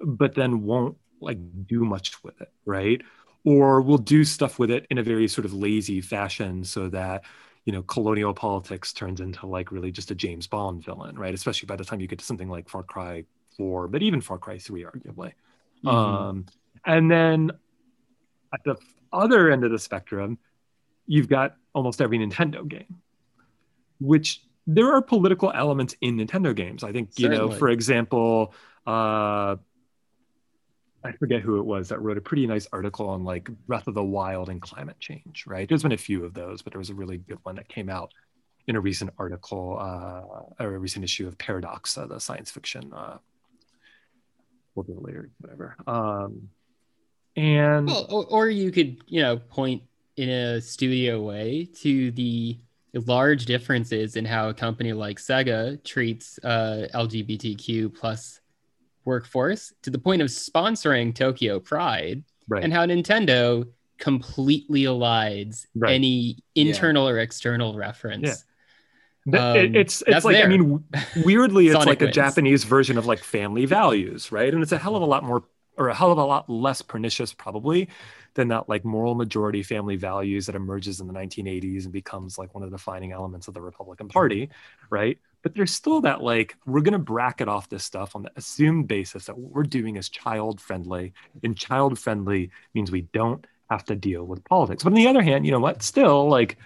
but then won't like do much with it, right? Or will do stuff with it in a very sort of lazy fashion so that you know colonial politics turns into like really just a James Bond villain, right? Especially by the time you get to something like Far Cry 4, but even Far Cry 3 arguably. Mhm. Um, and then at the other end of the spectrum, you've got almost every Nintendo game, which there are political elements in Nintendo games. I think, you know, for example, uh, I forget who it was that wrote a pretty nice article on like Breath of the Wild and climate change, right? There's been a few of those, but there was a really good one that came out in a recent article uh, or a recent issue of Paradox, uh, the science fiction. Uh, we'll do it later, whatever. Um, and Well, or, or you could, you know, point in a studio way to the large differences in how a company like Sega treats uh, LGBTQ plus workforce to the point of sponsoring Tokyo Pride, right, and how Nintendo completely elides Right. any internal or external reference. Th- um, it- it's it's that's like I mean, weirdly, it's Sonic like a. Japanese version of like family values, right? And it's a hell of a lot more, or a hell of a lot less pernicious, probably, than that like moral majority family values that emerges in the 1980s and becomes like one of the defining elements of the Republican Party, right? But there's still that like we're gonna bracket off this stuff on the assumed basis that what we're doing is child friendly, and child friendly means we don't have to deal with politics. But on the other hand, you know what? Still, like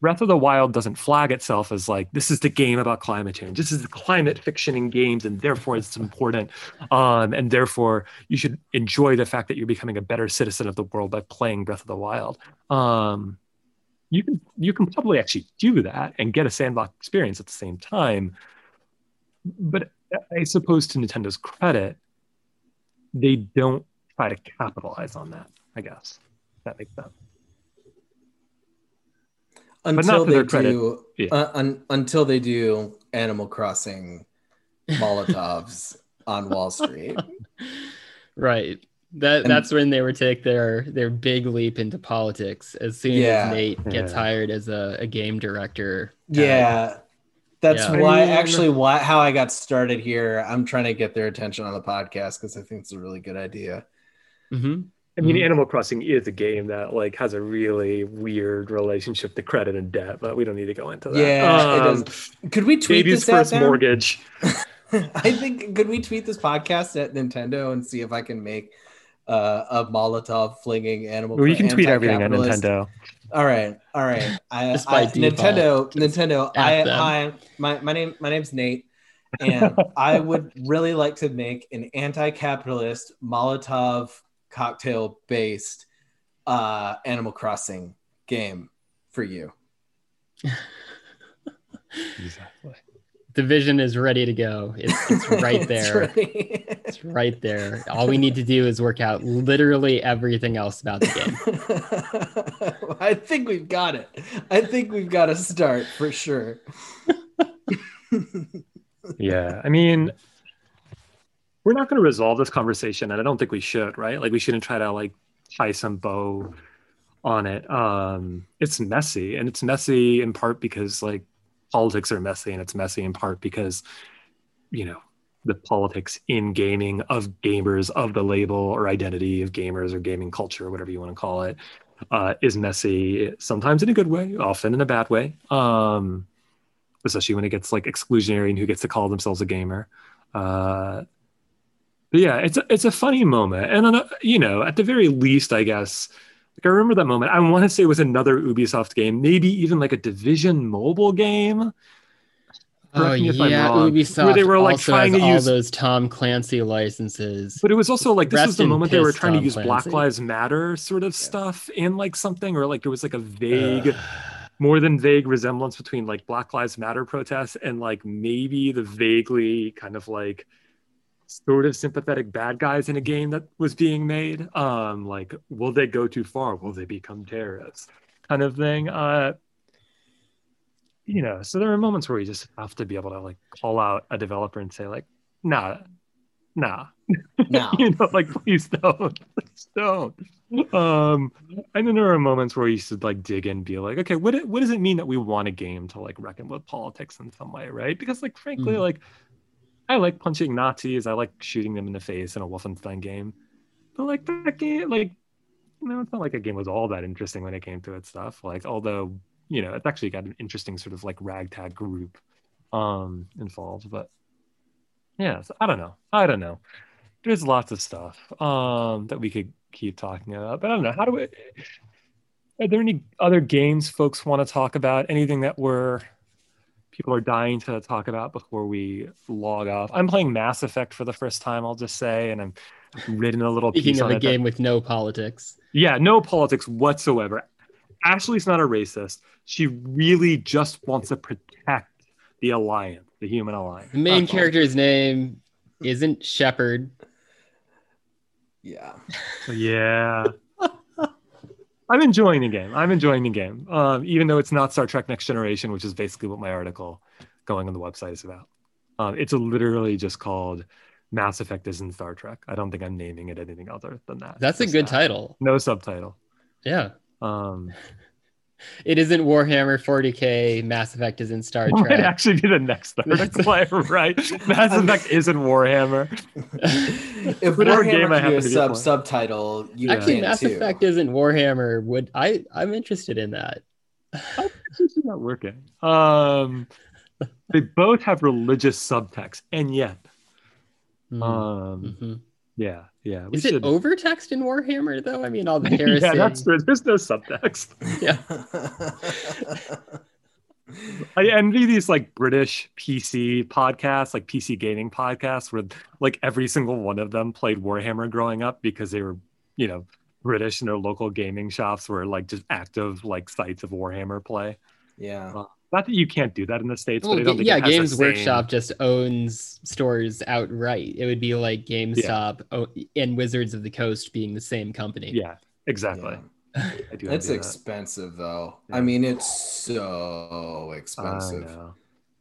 Breath of the Wild doesn't flag itself as like this is the game about climate change. This is the climate fiction in games, and therefore it's important. Um, and therefore you should enjoy the fact that you're becoming a better citizen of the world by playing Breath of the Wild. Um, you can you can probably actually do that and get a sandbox experience at the same time. But I suppose to Nintendo's credit, they don't try to capitalize on that. I guess that makes sense. not until to they their do Yeah. uh, un, until they do Animal Crossing Molotovs on Wall Street. Right. That And- that's when they would take their their big leap into politics as soon Yeah. as Nate gets hired as a, a game director. Yeah. That's Yeah. why I mean- actually why how I got started here. I'm trying to get their attention on the podcast because I think it's a really good idea. hmm I mean, Mhm. Animal Crossing is a game that like has a really weird relationship to credit and debt, but we don't need to go into that. Yeah, Um. Could we tweet Baby's this out first now? mortgage. I think could we tweet this podcast at Nintendo and see if I can make uh, a Molotov flinging animal. Well, you can tweet everything at Nintendo. All right, all right. I, Just I- Nintendo, Nintendo. at I, them. hi, my my name my name's Nate, and I would really like to make an anti-capitalist Molotov cocktail based uh, Animal Crossing game for you. Exactly. The vision is ready to go. It's, it's right It's there. really- It's right there. All we need to do is work out literally everything else about the game. I think we've got it. I think we've got a start for sure. Yeah. I mean, we're not going to resolve this conversation, and I don't think we should, right? Like, we shouldn't try to like tie some bow on it. Um, it's messy, and it's messy in part because like politics are messy, and it's messy in part because you know the politics in gaming of gamers of the label or identity of gamers or gaming culture whatever you want to call it uh, is messy sometimes in a good way often in a bad way um, especially when it gets like exclusionary and who gets to call themselves a gamer. Uh, but yeah it's a, it's a funny moment. And uh, you know at the very least i guess like i remember that moment. I want to say it was another ubisoft game maybe even like a division mobile game. Oh Correct me if I'm yeah, Ubisoft where they were, like, trying to all use- those Tom Clancy licenses. But it was also like this Rest was the moment they were trying to Tom use Black Lives Matter sort of stuff in like something, or like there was like a vague, more than vague resemblance between like Black Lives Matter protests and like maybe the vaguely kind of like sort of sympathetic bad guys in a game that was being made. Um, like, will they go too far? Will they become terrorists? Kind of thing. Uh, you know, so there are moments where you just have to be able to like call out a developer and say like, nah, nah. No. you know, like please don't, please don't. Um, and then there are moments where you should like dig in, and be like, okay, what what does it mean that we want a game to like reckon with politics in some way, right? Because like frankly, Mhm. like I like punching Nazis, I like shooting them in the face in a Wolfenstein game, but like that game, like you know, it's not like a game was all that interesting when it came to its stuff. Like, although you know, it's actually got an interesting sort of like ragtag group um involved, but yeah, so I don't know, I don't know. There's lots of stuff um that we could keep talking about but i don't know. How do we are there any other games folks want to talk about? Anything that we're people are dying to talk about before we log off i'm playing mass effect for the first time i'll just say and i'm written a little Speaking piece of on a it that- game with no politics. yeah no politics whatsoever ashley's not a racist she really just wants to protect the alliance the human alliance The main That's all. character's name isn't Shepard. Yeah. Yeah. I'm enjoying the game. I'm enjoying the game. Um, even though it's not Star Trek Next Generation, which is basically what my article going on the website is about. Um, it's literally just called Mass Effect isn't Star Trek. I don't think I'm naming it anything other than that. That's a good that. title. No subtitle. Yeah. Um, It isn't Warhammer 40k. Mass Effect isn't Star might Trek. actually be the next article I write. Mass Effect isn't Warhammer. if Whatever Warhammer game I can do happen a sub subtitle, you Actually, can Mass too. Effect isn't Warhammer. Would I? I'm interested in that. It's not working. Um, they both have religious subtext, and yet, Hmm. um, Mhm. Yeah, yeah. We Is it should. overtext in Warhammer though? I mean, all the heresy. yeah, that's true. There's no subtext. Yeah. I envy these like British PC podcasts, like PC gaming podcasts, where like every single one of them played Warhammer growing up because they were, you know, British and their local gaming shops were like just active like sites of Warhammer play. yeah. Not that you can't do that in the states, Well, but I don't think yeah, it has the Games same- Workshop just owns stores outright. It would be like GameStop o- and Wizards of the Coast being the same company. Yeah, exactly. Yeah. It's envy that. expensive though. Yeah. I mean, it's so expensive.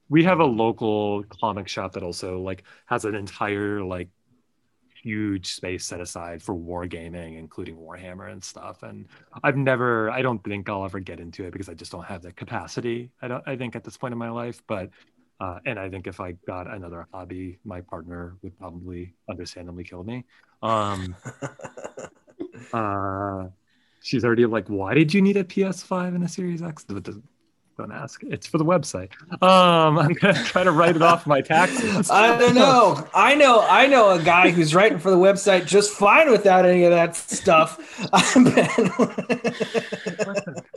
We have a local comic shop that also like has an entire like huge space set aside for wargaming, including Warhammer and stuff. And I've never, I don't think I'll ever get into it because I just don't have the capacity. I don't, I think at this point in my life, but. Uh, and I think if I got another hobby, my partner would probably understandably kill me. Um, uh, she's already like, why did you need a PS5 and a Series X? But doesn't- Don't ask. It's for the website. Um, I'm gonna try to write it off my taxes. I don't know. I know. I know a guy who's writing for the website just fine without any of that stuff. I've been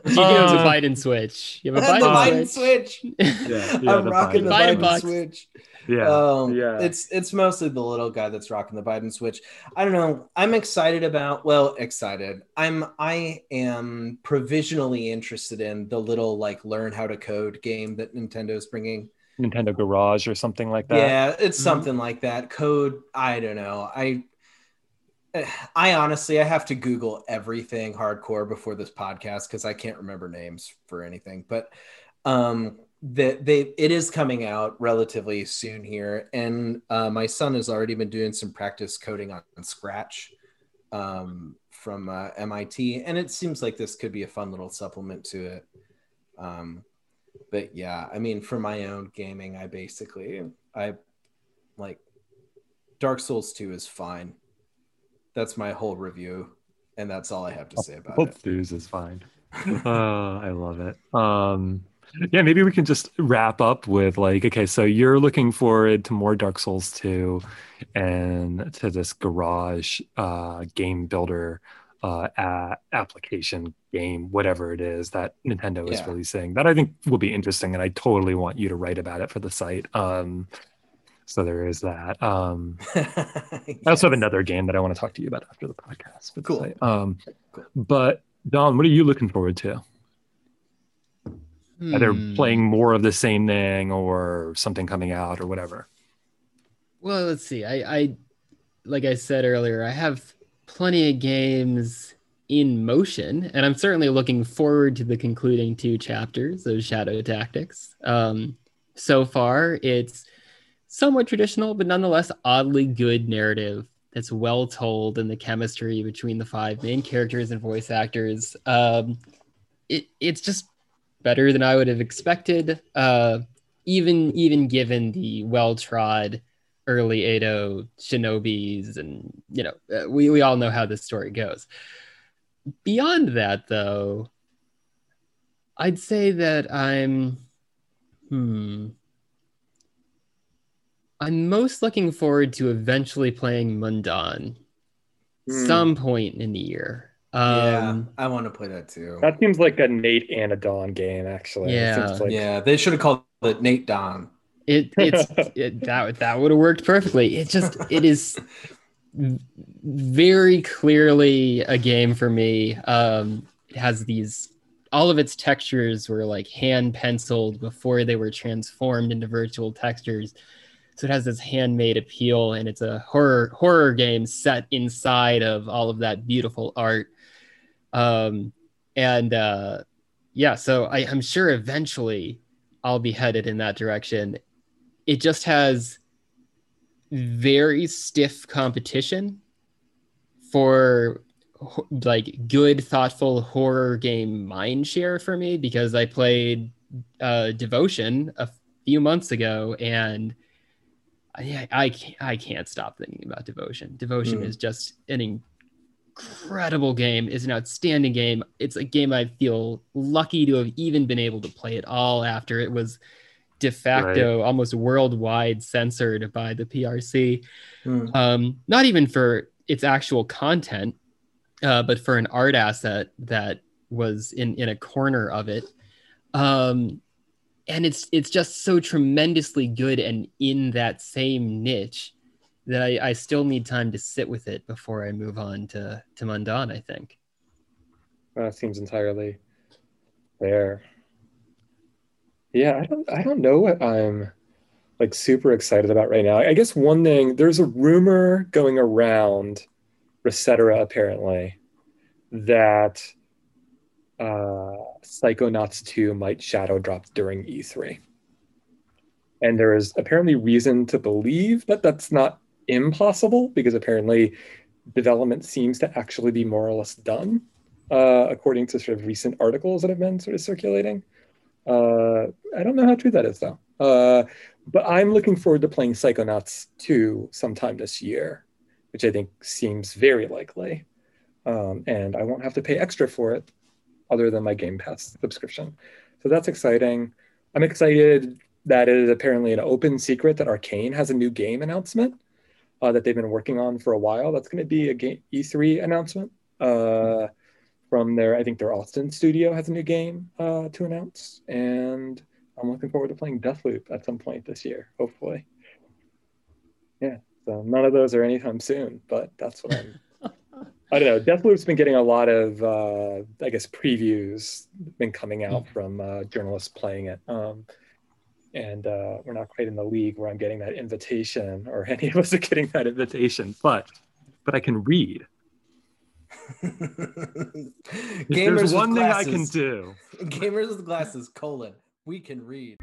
You can Uh, the Biden switch. You have a the Biden, Biden switch. switch. Yeah, yeah, I'm the rocking the Biden Biden, switch. Yeah, um, yeah. It's it's mostly the little guy that's rocking the Biden switch. I don't know. I'm excited about. Well, excited. I'm. I am provisionally interested in the little like learn how to code game that Nintendo's bringing. Nintendo Garage or something like that. Yeah, it's Mhm. something like that. Code. I don't know. I. I honestly, I have to Google everything hardcore before this podcast because I can't remember names for anything. But um, that they it is coming out relatively soon here, and uh, my son has already been doing some practice coding on, on Scratch um, from uh, MIT, and it seems like this could be a fun little supplement to it. Um, but yeah, I mean, for my own gaming, I basically I like Dark Souls 2 is fine. That's my whole review, and that's all I have to say about Both it. Stews is fine. uh, I love it. Um, yeah, maybe we can just wrap up with like, okay, so you're looking forward to more Dark Souls 2 and to this garage uh, game builder uh, a- application game, whatever it is that Nintendo is Yeah. releasing. That I think will be interesting, and I totally want you to write about it for the site. Um, so there is that. Um, I also have another game that I want to talk to you about after the podcast. the Cool. Um, Cool. But Don, what are you looking forward to? Either Hmm. playing more of the same thing or something coming out or whatever. Well, let's see. I, I, like I said earlier, I have plenty of games in motion, and I'm certainly looking forward to the concluding two chapters of Shadow Tactics. Um, so far, it's somewhat traditional, but nonetheless oddly good narrative that's well told and the chemistry between the five main characters and voice actors. Um, it, it's just better than I would have expected. Uh, even even given the well trod early Edo shinobis, and you know, uh, we we all know how this story goes. Beyond that, though, I'd say that I'm, hmm, I'm most looking forward to eventually playing Mundaun Hmm. some point in the year. Yeah, Um, I want to play that too. That seems like a Nate and a Don game, actually. It Yeah. seems like- yeah, they should have called it Nate Don. It it's it, that that would have worked perfectly. It just it is very clearly a game for me. Um, it has these all of its textures were like hand penciled before they were transformed into virtual textures. So it has this handmade appeal, and it's a horror horror game set inside of all of that beautiful art. Um, and uh, yeah, so I, I'm sure eventually I'll be headed in that direction. It just has very stiff competition for like good, thoughtful horror game mind share for me because I played uh, Devotion a few months ago and I, I, can't, I can't stop thinking about Devotion. Devotion Hmm. is just an incredible game. It's an outstanding game. It's a game I feel lucky to have even been able to play at all after it was de facto almost worldwide censored by the PRC. Hmm. Um, not even for its actual content, uh, but for an art asset that was in in a corner of it. Um, and it's it's just so tremendously good and in that same niche that I, I still need time to sit with it before I move on to to Mundaun. I think. That seems entirely fair. Yeah, I don't I don't know what I'm like super excited about right now. I guess one thing, there's a rumor going around ResetEra apparently that uh Psychonauts 2 might shadow drop during E3. And there is apparently reason to believe that that's not impossible because apparently development seems to actually be more or less done uh, according to sort of recent articles that have been sort of circulating. Uh, I don't know how true that is though. Uh, but I'm looking forward to playing Psychonauts 2 sometime this year, which I think seems very likely. Um, and I won't have to pay extra for it other than my Game Pass subscription. So that's exciting. I'm excited that it is apparently an open secret that Arkane has a new game announcement uh, that they've been working on for a while. That's going to be a game E3 announcement uh, from their, I think their Austin studio has a new game uh, to announce, and I'm looking forward to playing Deathloop at some point this year, hopefully. Yeah, so none of those are anytime soon, but that's what I'm. I don't know. Deathloop's been getting a lot of, uh, I guess, previews been coming out from uh, journalists playing it. Um, and uh, we're not quite in the league where I'm getting that invitation, or any of us are getting that invitation. But, but I can read. Gamers There's with one thing I can do. Gamers with glasses, colon. We can read.